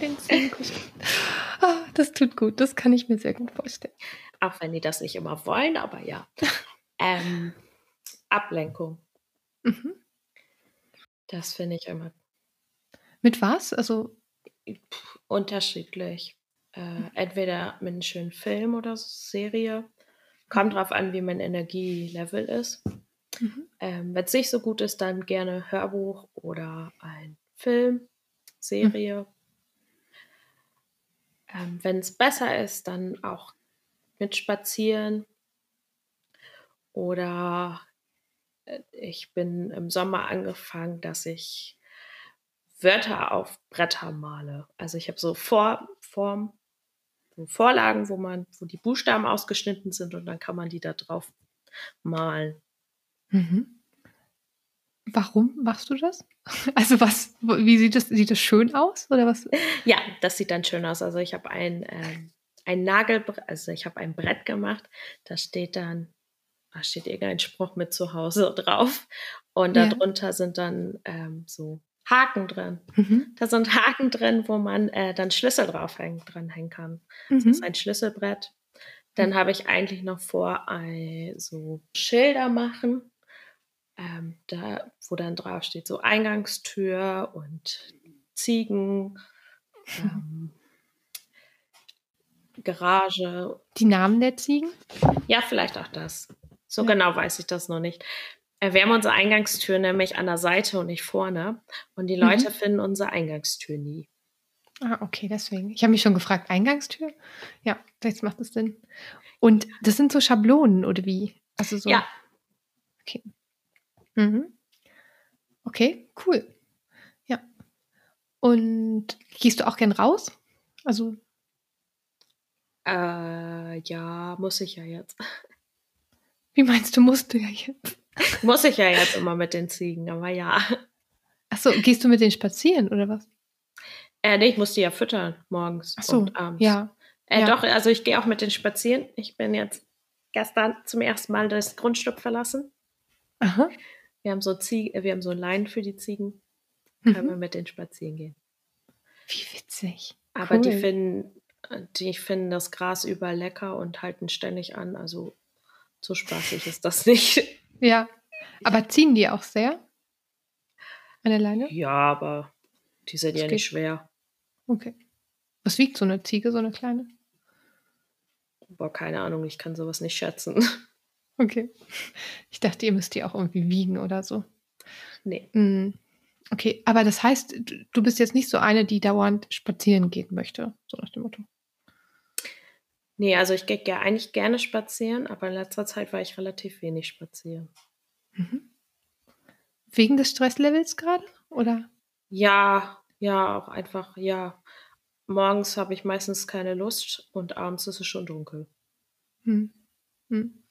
Den Ziehen kuscheln. Oh, das tut gut, das kann ich mir sehr gut vorstellen. Auch wenn die das nicht immer wollen, aber ja. ähm, Ablenkung. Mhm. Das finde ich immer. Mit was? Also unterschiedlich. Äh, entweder mit einem schönen Film oder Serie. Kommt drauf an, wie mein Energielevel ist. Mhm. Ähm, Wenn es nicht so gut ist, dann gerne Hörbuch oder ein Film, Serie. Mhm. Ähm, Wenn es besser ist, dann auch mit spazieren. Oder äh, ich bin im Sommer angefangen, dass ich Wörter auf Bretter male. Also ich habe so Form, so Vorlagen, wo man, wo die Buchstaben ausgeschnitten sind und dann kann man die da drauf malen. Mhm. Warum machst du das? Also was, wie sieht das, sieht das schön aus oder was? Ja, das sieht dann schön aus. Also ich habe ein, äh, ein Nagelbrett, also ich habe ein Brett gemacht, da steht dann, da steht irgendein Spruch mit zu Hause drauf und Ja. darunter sind dann ähm, so Haken drin. Mhm. Da sind Haken drin, wo man äh, dann Schlüssel draufhängen, dranhängen kann. Das Mhm. ist ein Schlüsselbrett. Dann habe ich eigentlich noch vor, ein, so Schilder machen, ähm, da, wo dann drauf steht, so Eingangstür und Ziegen, ähm, Garage. Die Namen der Ziegen? Ja, vielleicht auch das. So Ja. genau weiß ich das noch nicht. Wir haben unsere Eingangstür nämlich an der Seite und nicht vorne. Und die Leute Mhm. finden unsere Eingangstür nie. Ah, okay, deswegen. Ich habe mich schon gefragt, Eingangstür? Ja, jetzt macht es Sinn. Und das sind so Schablonen oder wie? Also so. Ja. Okay. Mhm. Okay, cool. Ja. Und gehst du auch gern raus? Also, Äh, ja, muss ich ja jetzt. wie meinst du, musst du ja jetzt? Muss ich ja jetzt immer mit den Ziegen, aber ja. Achso, gehst du mit denen spazieren oder was? Äh, nee, ich muss die ja füttern morgens Ach so, und abends. ja. Äh, ja. Doch, also ich gehe auch mit denen spazieren. Ich bin jetzt gestern zum ersten Mal das Grundstück verlassen. Aha. Wir haben so Zieg wir haben so Leinen für die Ziegen. Können wir Mhm. mit denen spazieren gehen. Wie witzig. Aber die Cool. finden, die finden das Gras überall lecker und halten ständig an. Also so spaßig ist das nicht. Ja. Aber ziehen die auch sehr? An der Leine? Ja, aber die sind Das ja geht. nicht schwer. Okay. Was wiegt so eine Ziege, so eine kleine? Boah, keine Ahnung, ich kann sowas nicht schätzen. Okay. Ich dachte, ihr müsst die auch irgendwie wiegen oder so. nee. Mm, Okay, aber das heißt, du- du bist jetzt nicht so eine, die dauernd spazieren gehen möchte, so nach dem Motto. Nee, also ich gehe ge eigentlich gerne spazieren, aber in letzter Zeit war ich relativ wenig spazieren. Mhm. Wegen des Stresslevels gerade? Oder? Ja, ja, auch einfach, ja. Morgens habe ich meistens keine Lust und abends ist es schon dunkel. Hm. Hm.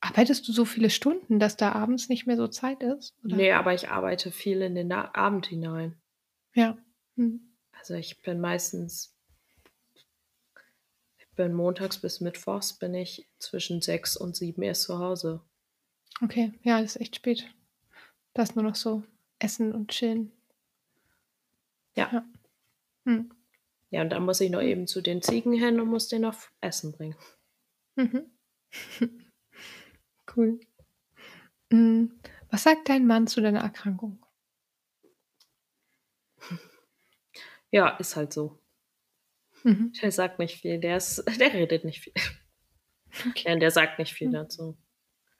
Arbeitest du so viele Stunden, dass da abends nicht mehr so Zeit ist? Oder? Nee, aber ich arbeite viel in den Na Abend hinein. Ja. Hm. Also ich bin meistens, bin montags bis mittwochs bin ich zwischen sechs und sieben erst zu Hause. Okay, ja, das ist echt spät. Da ist nur noch so Essen und Chillen. Ja. Ja, hm. Ja, und dann muss ich noch eben zu den Ziegen hin und muss denen noch Essen bringen. Mhm. cool. Hm. Was sagt dein Mann zu deiner Erkrankung? Ja, ist halt so. Mhm. Der sagt nicht viel, der ist, der redet nicht viel. Ja, der sagt nicht viel Mhm. dazu.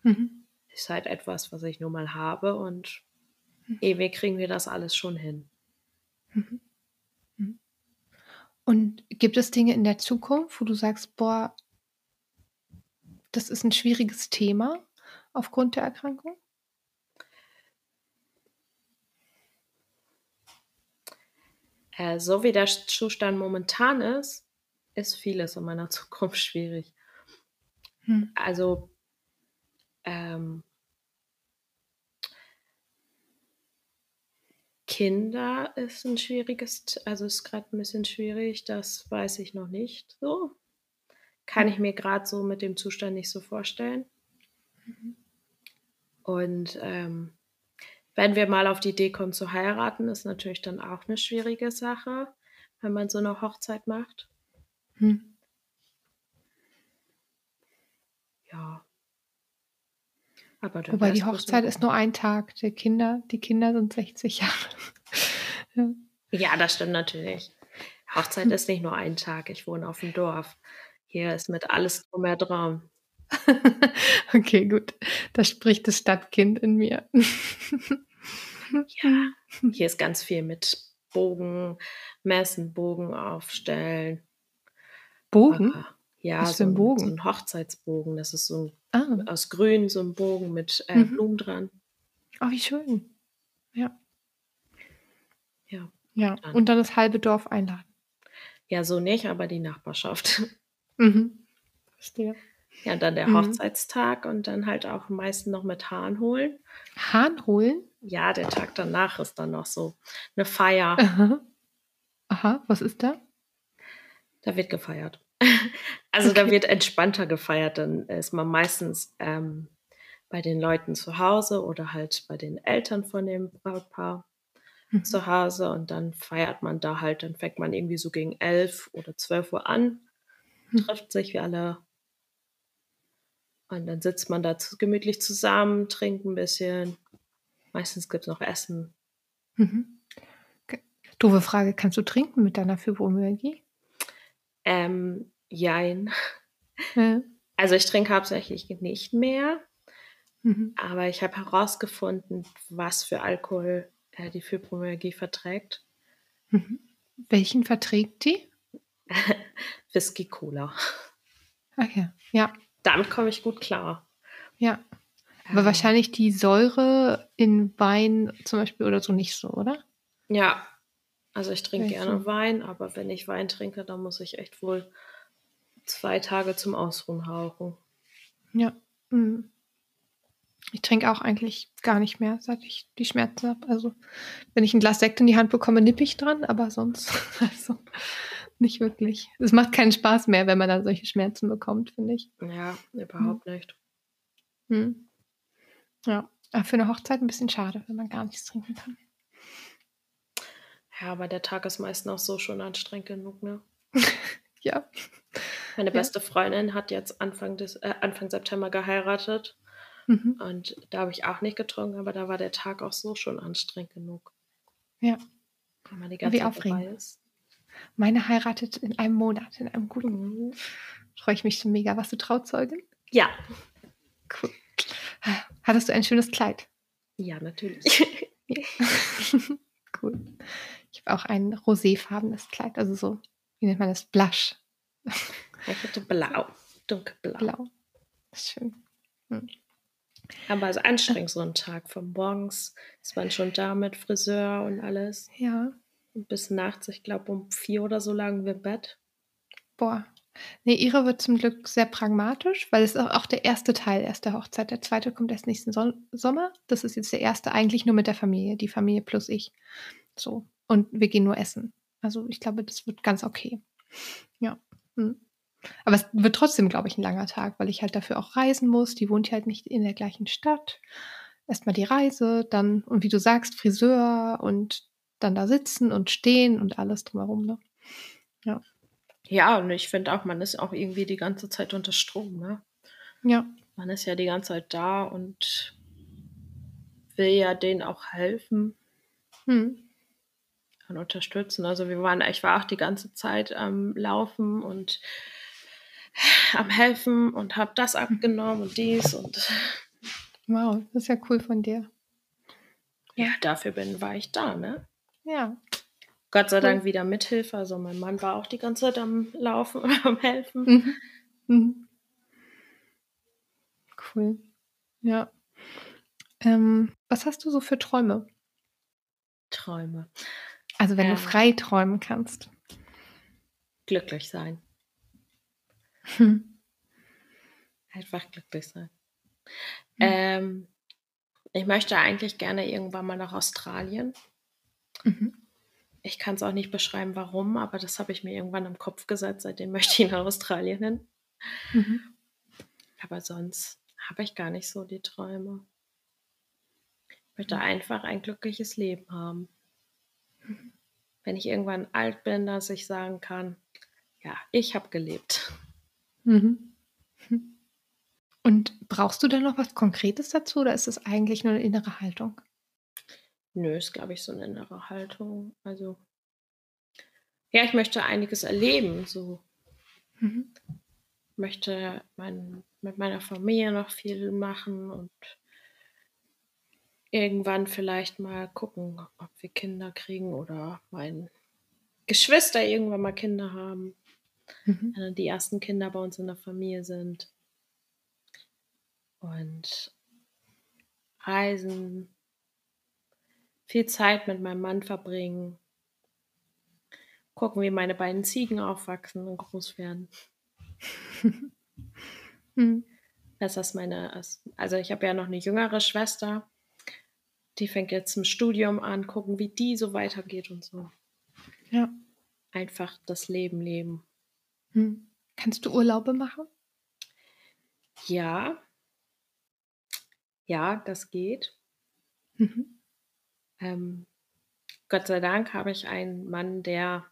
Mhm. Ist halt etwas, was ich nur mal habe und ewig kriegen wir das alles schon hin. Mhm. Mhm. Und gibt es Dinge in der Zukunft, wo du sagst, boah, das ist ein schwieriges Thema aufgrund der Erkrankung? Äh, so wie der Zustand momentan ist, ist vieles in meiner Zukunft schwierig. Hm. Also, ähm, Kinder ist ein schwieriges, also ist gerade ein bisschen schwierig, das weiß ich noch nicht so. Kann ich mir gerade so mit dem Zustand nicht so vorstellen. Und ähm, wenn wir mal auf die Idee kommen zu heiraten, ist natürlich dann auch eine schwierige Sache, wenn man so eine Hochzeit macht. Hm. Ja. Aber Wobei die Hochzeit ist nur ein Tag. Die Kinder, die Kinder sind 60 Jahre. ja. Ja, das stimmt natürlich. Hochzeit ist nicht nur ein Tag. Ich wohne auf dem Dorf. Hier ist mit alles drum und dran. okay, gut. Da spricht das Stadtkind in mir. Ja, hier ist ganz viel mit Bogen messen, Bogen aufstellen. Bogen? Aber, ja, so, ein, Bogen? so ein Hochzeitsbogen. Das ist so ein, ah. aus Grün, so ein Bogen mit äh, mhm. Blumen dran. Oh, wie schön. Ja. Ja. Ja, dann. und dann das halbe Dorf einladen. Ja, so nicht, aber die Nachbarschaft. Mhm. Verstehe. Ja, dann der mhm. Hochzeitstag und dann halt auch meistens noch mit Hahn holen. Hahn holen? Ja, der Tag danach ist dann noch so eine Feier. Aha. Aha, was ist da? Da wird gefeiert. also okay. da wird entspannter gefeiert. Dann ist man meistens ähm, bei den Leuten zu Hause oder halt bei den Eltern von dem Brautpaar mhm. zu Hause und dann feiert man da halt, dann fängt man irgendwie so gegen elf oder zwölf Uhr an, mhm. trifft sich wie alle und dann sitzt man da gemütlich zusammen, trinkt ein bisschen. Meistens gibt es noch Essen. Mhm. Doofe Frage, kannst du trinken mit deiner Fibromyalgie? Ähm, jein. Ja. Also ich trinke hauptsächlich nicht mehr. Mhm. Aber ich habe herausgefunden, was für Alkohol äh, die Fibromyalgie verträgt. Mhm. Welchen verträgt die? Whisky Cola. Ja, ja. Damit komme ich gut klar. Ja. Aber ähm. wahrscheinlich die Säure in Wein zum Beispiel oder so nicht so, oder? Ja. Also ich trinke gerne Wein, aber wenn ich Wein trinke, dann muss ich echt wohl zwei Tage zum Ausruhen hauchen. Ja. Mhm. Ich trinke auch eigentlich gar nicht mehr, seit ich die Schmerzen habe. Also, wenn ich ein Glas Sekt in die Hand bekomme, nippe ich dran, aber sonst, also nicht wirklich. Es macht keinen Spaß mehr, wenn man dann solche Schmerzen bekommt, finde ich. Ja, überhaupt hm. nicht. Hm. Ja, aber für eine Hochzeit ein bisschen schade, wenn man gar nichts trinken kann. Ja, aber der Tag ist meistens auch so schon anstrengend genug, ne? ja. Meine beste ja. Freundin hat jetzt Anfang, des, äh, Anfang September geheiratet. Mhm. Und da habe ich auch nicht getrunken, aber da war der Tag auch so schon anstrengend genug. Ja. Wenn man die ganze Wie Zeit aufregend. dabei ist. Meine heiratet in einem Monat, in einem guten. Mhm. Freue ich mich schon mega. Warst du Trauzeugin? Ja. Cool. Hattest du ein schönes Kleid? Ja, natürlich. cool. Ich habe auch ein roséfarbenes Kleid, also so, wie nennt man das? Blush. Ich hatte blau, dunkelblau. Blau. Schön. Hm. Aber es ist anstrengend, so ein Tag. Von morgens ist man schon da mit Friseur und alles. Ja. Bis nachts, ich glaube, um vier oder so lagen wir im Bett. Boah. Nee, ihre wird zum Glück sehr pragmatisch, weil es auch der erste Teil erst der Hochzeit. Der zweite kommt erst nächsten so Sommer. Das ist jetzt der erste, eigentlich nur mit der Familie, die Familie plus ich. So. Und wir gehen nur essen. Also ich glaube, das wird ganz okay. Ja. Hm. Aber es wird trotzdem, glaube ich, ein langer Tag, weil ich halt dafür auch reisen muss. Die wohnt halt nicht in der gleichen Stadt. Erstmal die Reise, dann, und wie du sagst, Friseur und dann da sitzen und stehen und alles drumherum. Ne? Ja. Ja, und ich finde auch, man ist auch irgendwie die ganze Zeit unter Strom, ne? Ja. Man ist ja die ganze Zeit da und will ja denen auch helfen. Hm. Und unterstützen. Also wir waren, ich war auch die ganze Zeit am Laufen und am Helfen und habe das abgenommen und dies und. Wow, das ist ja cool von dir. Ja, dafür bin, war ich da, ne? Ja. Gott sei cool. Dank wieder Mithilfe. Also mein Mann war auch die ganze Zeit am Laufen und am Helfen. Mhm. Mhm. Cool. Ja. Ähm, was hast du so für Träume? Träume. Also wenn ähm, du frei träumen kannst. Glücklich sein. Hm. Einfach glücklich sein. Hm. Ähm, ich möchte eigentlich gerne irgendwann mal nach Australien. Mhm. Ich kann es auch nicht beschreiben, warum, aber das habe ich mir irgendwann im Kopf gesetzt. Seitdem möchte ich nach Australien hin. Mhm. Aber sonst habe ich gar nicht so die Träume. Ich möchte mhm. einfach ein glückliches Leben haben. Mhm. Wenn ich irgendwann alt bin, dass ich sagen kann, ja, ich habe gelebt. Mhm. Und brauchst du denn noch was Konkretes dazu oder ist es eigentlich nur eine innere Haltung? Nö, ist, glaube ich, so eine innere Haltung. Also, ja, ich möchte einiges erleben. So. Mhm. Möchte mein, mit meiner Familie noch viel machen und irgendwann vielleicht mal gucken, ob wir Kinder kriegen oder mein Geschwister irgendwann mal Kinder haben. Mhm. Wenn die ersten Kinder bei uns in der Familie sind. Und reisen, viel Zeit mit meinem Mann verbringen, gucken, wie meine beiden Ziegen aufwachsen und groß werden. hm. Das ist meine, also ich habe ja noch eine jüngere Schwester, die fängt jetzt zum Studium an, gucken, wie die so weitergeht und so. Ja. Einfach das Leben leben. Hm. Kannst du Urlaube machen? Ja. Ja, das geht. Mhm. Ähm, Gott sei Dank habe ich einen Mann, der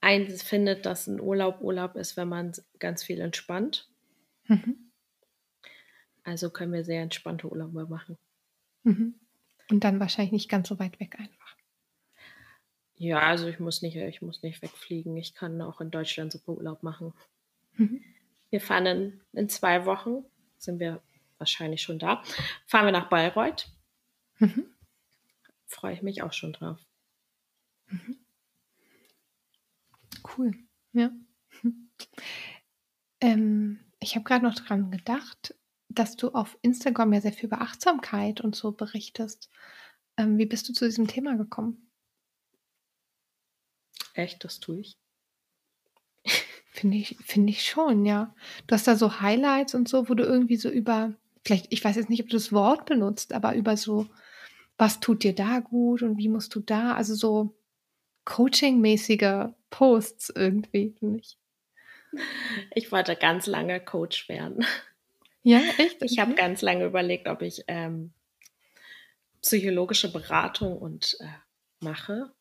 eins findet, dass ein Urlaub Urlaub ist, wenn man ganz viel entspannt. Mhm. Also können wir sehr entspannte Urlaube machen. Mhm. Und dann wahrscheinlich nicht ganz so weit weg einfach. Ja, also ich muss nicht, ich muss nicht wegfliegen. Ich kann auch in Deutschland super Urlaub machen. Mhm. Wir fahren in, in, zwei Wochen, sind wir wahrscheinlich schon da, fahren wir nach Bayreuth. Mhm. Freue ich mich auch schon drauf. Mhm. Cool, ja. Ähm, ich habe gerade noch dran gedacht, dass du auf Instagram ja sehr viel über Achtsamkeit und so berichtest. Ähm, wie bist du zu diesem Thema gekommen? Echt, das tue ich. Finde ich, finde ich schon, ja. Du hast da so Highlights und so, wo du irgendwie so über, vielleicht, ich weiß jetzt nicht, ob du das Wort benutzt, aber über so, was tut dir da gut und wie musst du da, also so Coaching-mäßige Posts irgendwie, finde ich. Ich wollte ganz lange Coach werden. Ja, echt? Ich habe ganz lange überlegt, ob ich ähm, psychologische Beratung und äh, mache.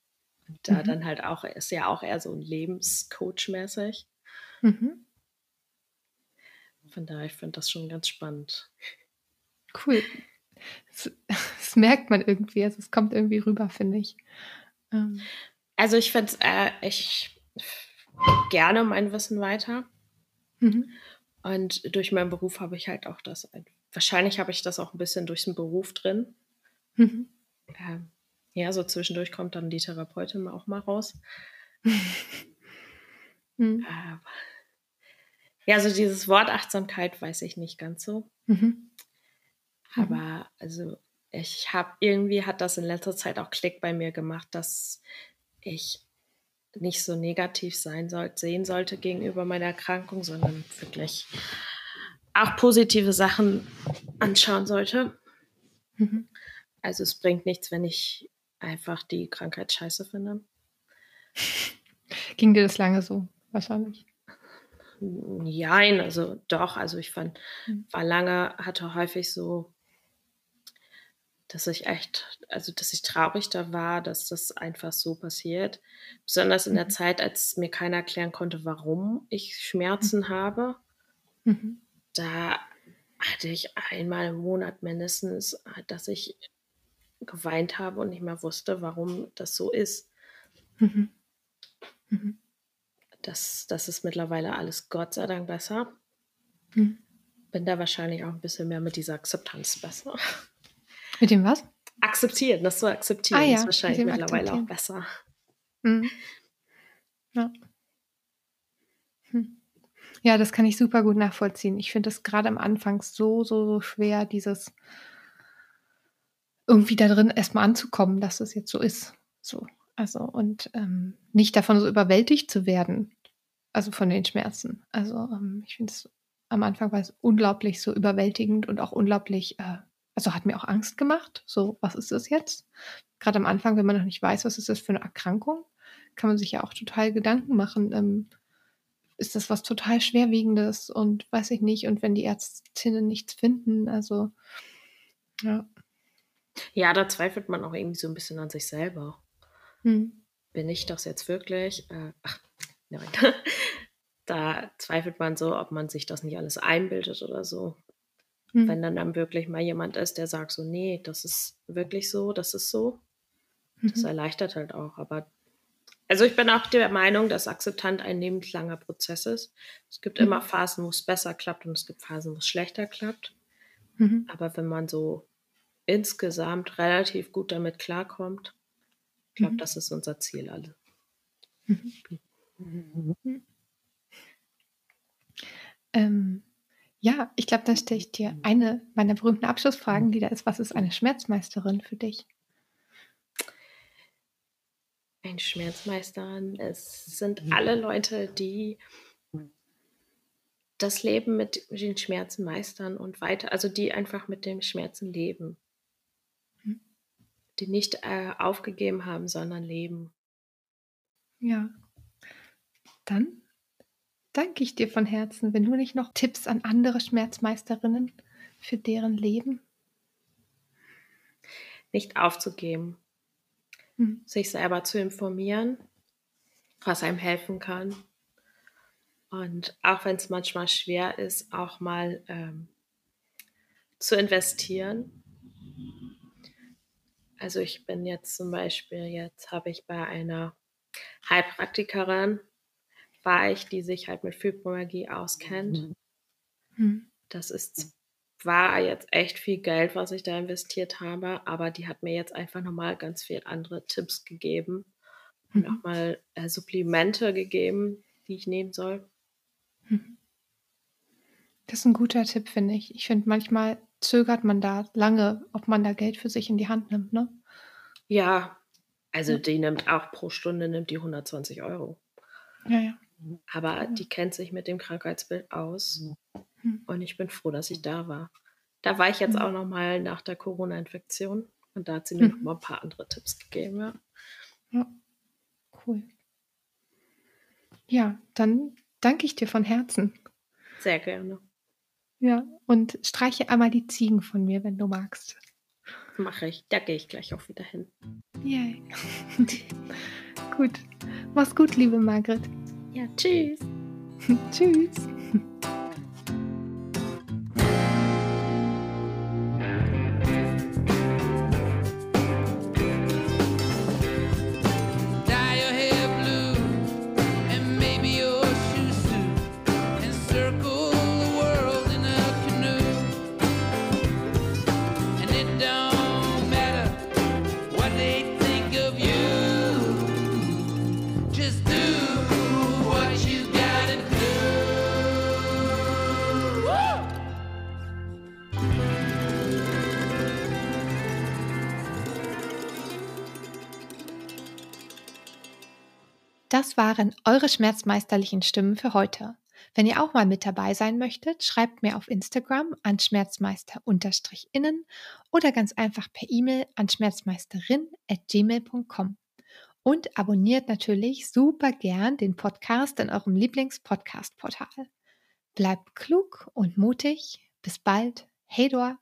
Und da mhm. dann halt auch, ist ja auch eher so ein Lebenscoach-mäßig. Mhm. Von daher, ich finde das schon ganz spannend. Cool. Das, das, merkt man irgendwie, also es kommt irgendwie rüber, finde ich. Ähm. Also ich finde äh, ich gerne mein Wissen weiter. Mhm. Und durch meinen Beruf habe ich halt auch das, wahrscheinlich habe ich das auch ein bisschen durch den Beruf drin. Mhm. Ähm, ja, so zwischendurch kommt dann die Therapeutin auch mal raus. mhm. äh, ja, so dieses Wort Achtsamkeit weiß ich nicht ganz so. Mhm. Aber mhm. also ich habe irgendwie hat das in letzter Zeit auch Klick bei mir gemacht, dass ich nicht so negativ sein soll, sehen sollte gegenüber meiner Erkrankung, sondern wirklich auch positive Sachen anschauen sollte. Mhm. Also es bringt nichts, wenn ich einfach die Krankheit scheiße finde. Ging dir das lange so, wahrscheinlich? Nein, also doch, also ich fand, mhm. war lange, hatte häufig so dass ich echt, also dass ich traurig da war, dass das einfach so passiert. Besonders in der mhm. Zeit, als mir keiner erklären konnte, warum ich Schmerzen mhm. habe. Mhm. Da hatte ich einmal im Monat mindestens, dass ich geweint habe und nicht mehr wusste, warum das so ist. Mhm. Mhm. Das, das ist mittlerweile alles Gott sei Dank besser. Mhm. Bin da wahrscheinlich auch ein bisschen mehr mit dieser Akzeptanz besser. Mit dem was? Akzeptieren, das zu akzeptieren ah, ja, ist wahrscheinlich mittlerweile auch besser. Mhm. Ja. Hm. Ja, das kann ich super gut nachvollziehen. Ich finde es gerade am Anfang so, so, so schwer, dieses irgendwie da drin erstmal anzukommen, dass es jetzt so ist. So. Also, und ähm, nicht davon so überwältigt zu werden. Also von den Schmerzen. Also, ähm, ich finde es am Anfang war es unglaublich so überwältigend und auch unglaublich äh, also hat mir auch Angst gemacht. So, was ist das jetzt? Gerade am Anfang, wenn man noch nicht weiß, was ist das für eine Erkrankung, kann man sich ja auch total Gedanken machen. Ähm, ist das was total Schwerwiegendes und weiß ich nicht. Und wenn die Ärztinnen nichts finden, also ja. Ja, da zweifelt man auch irgendwie so ein bisschen an sich selber. Hm. Bin ich das jetzt wirklich? Äh, ach, nein. da zweifelt man so, ob man sich das nicht alles einbildet oder so. Mhm. Wenn dann dann wirklich mal jemand ist, der sagt so, nee, das ist wirklich so, das ist so. Mhm. Das erleichtert halt auch. Aber also ich bin auch der Meinung, dass Akzeptanz ein lebenslanger Prozess ist. Es gibt mhm. immer Phasen, wo es besser klappt und es gibt Phasen, wo es schlechter klappt. Mhm. Aber wenn man so insgesamt relativ gut damit klarkommt. Ich glaube, mhm. das ist unser Ziel alle. Mhm. Ähm, ja, ich glaube, dann stelle ich dir eine meiner berühmten Abschlussfragen, die da ist, was ist eine Schmerzmeisterin für dich? Ein Schmerzmeisterin, es sind alle Leute, die das Leben mit den Schmerzen meistern und weiter, also die einfach mit dem Schmerzen leben. Die nicht äh, aufgegeben haben, sondern leben. Ja. Dann danke ich dir von Herzen. Wenn du nicht noch Tipps an andere Schmerzmeisterinnen für deren Leben? Nicht aufzugeben, hm. sich selber zu informieren, was einem helfen kann. Und auch wenn es manchmal schwer ist, auch mal ähm, zu investieren. Also ich bin jetzt zum Beispiel, jetzt habe ich bei einer Heilpraktikerin war ich, die sich halt mit Fibromyalgie auskennt. Mhm. Das ist war jetzt echt viel Geld, was ich da investiert habe, aber die hat mir jetzt einfach nochmal ganz viel andere Tipps gegeben und mhm. nochmal äh, Supplemente gegeben, die ich nehmen soll. Mhm. Das ist ein guter Tipp, finde ich. Ich finde, manchmal zögert man da lange, ob man da Geld für sich in die Hand nimmt, ne? Ja, also ja. die nimmt auch pro Stunde nimmt die 120 Euro. Ja, ja. Aber die kennt sich mit dem Krankheitsbild aus. Mhm. Und ich bin froh, dass ich da war. Da war ich jetzt auch noch mal nach der Corona-Infektion. Und da hat sie mir mhm. noch mal ein paar andere Tipps gegeben. Ja. ja, cool. Ja, dann danke ich dir von Herzen. Sehr gerne. Ja, und streiche einmal die Ziegen von mir, wenn du magst. Mache ich. Da gehe ich gleich auch wieder hin. Yay. gut. Mach's gut, liebe Margret. Ja, tschüss. tschüss. waren eure schmerzmeisterlichen Stimmen für heute. Wenn ihr auch mal mit dabei sein möchtet, schreibt mir auf Instagram an schmerzmeister-innen oder ganz einfach per E-Mail an schmerzmeisterin.gmail.com. Und abonniert natürlich super gern den Podcast in eurem Lieblings-Podcast-Portal. Bleibt klug und mutig. Bis bald. Hey Dor.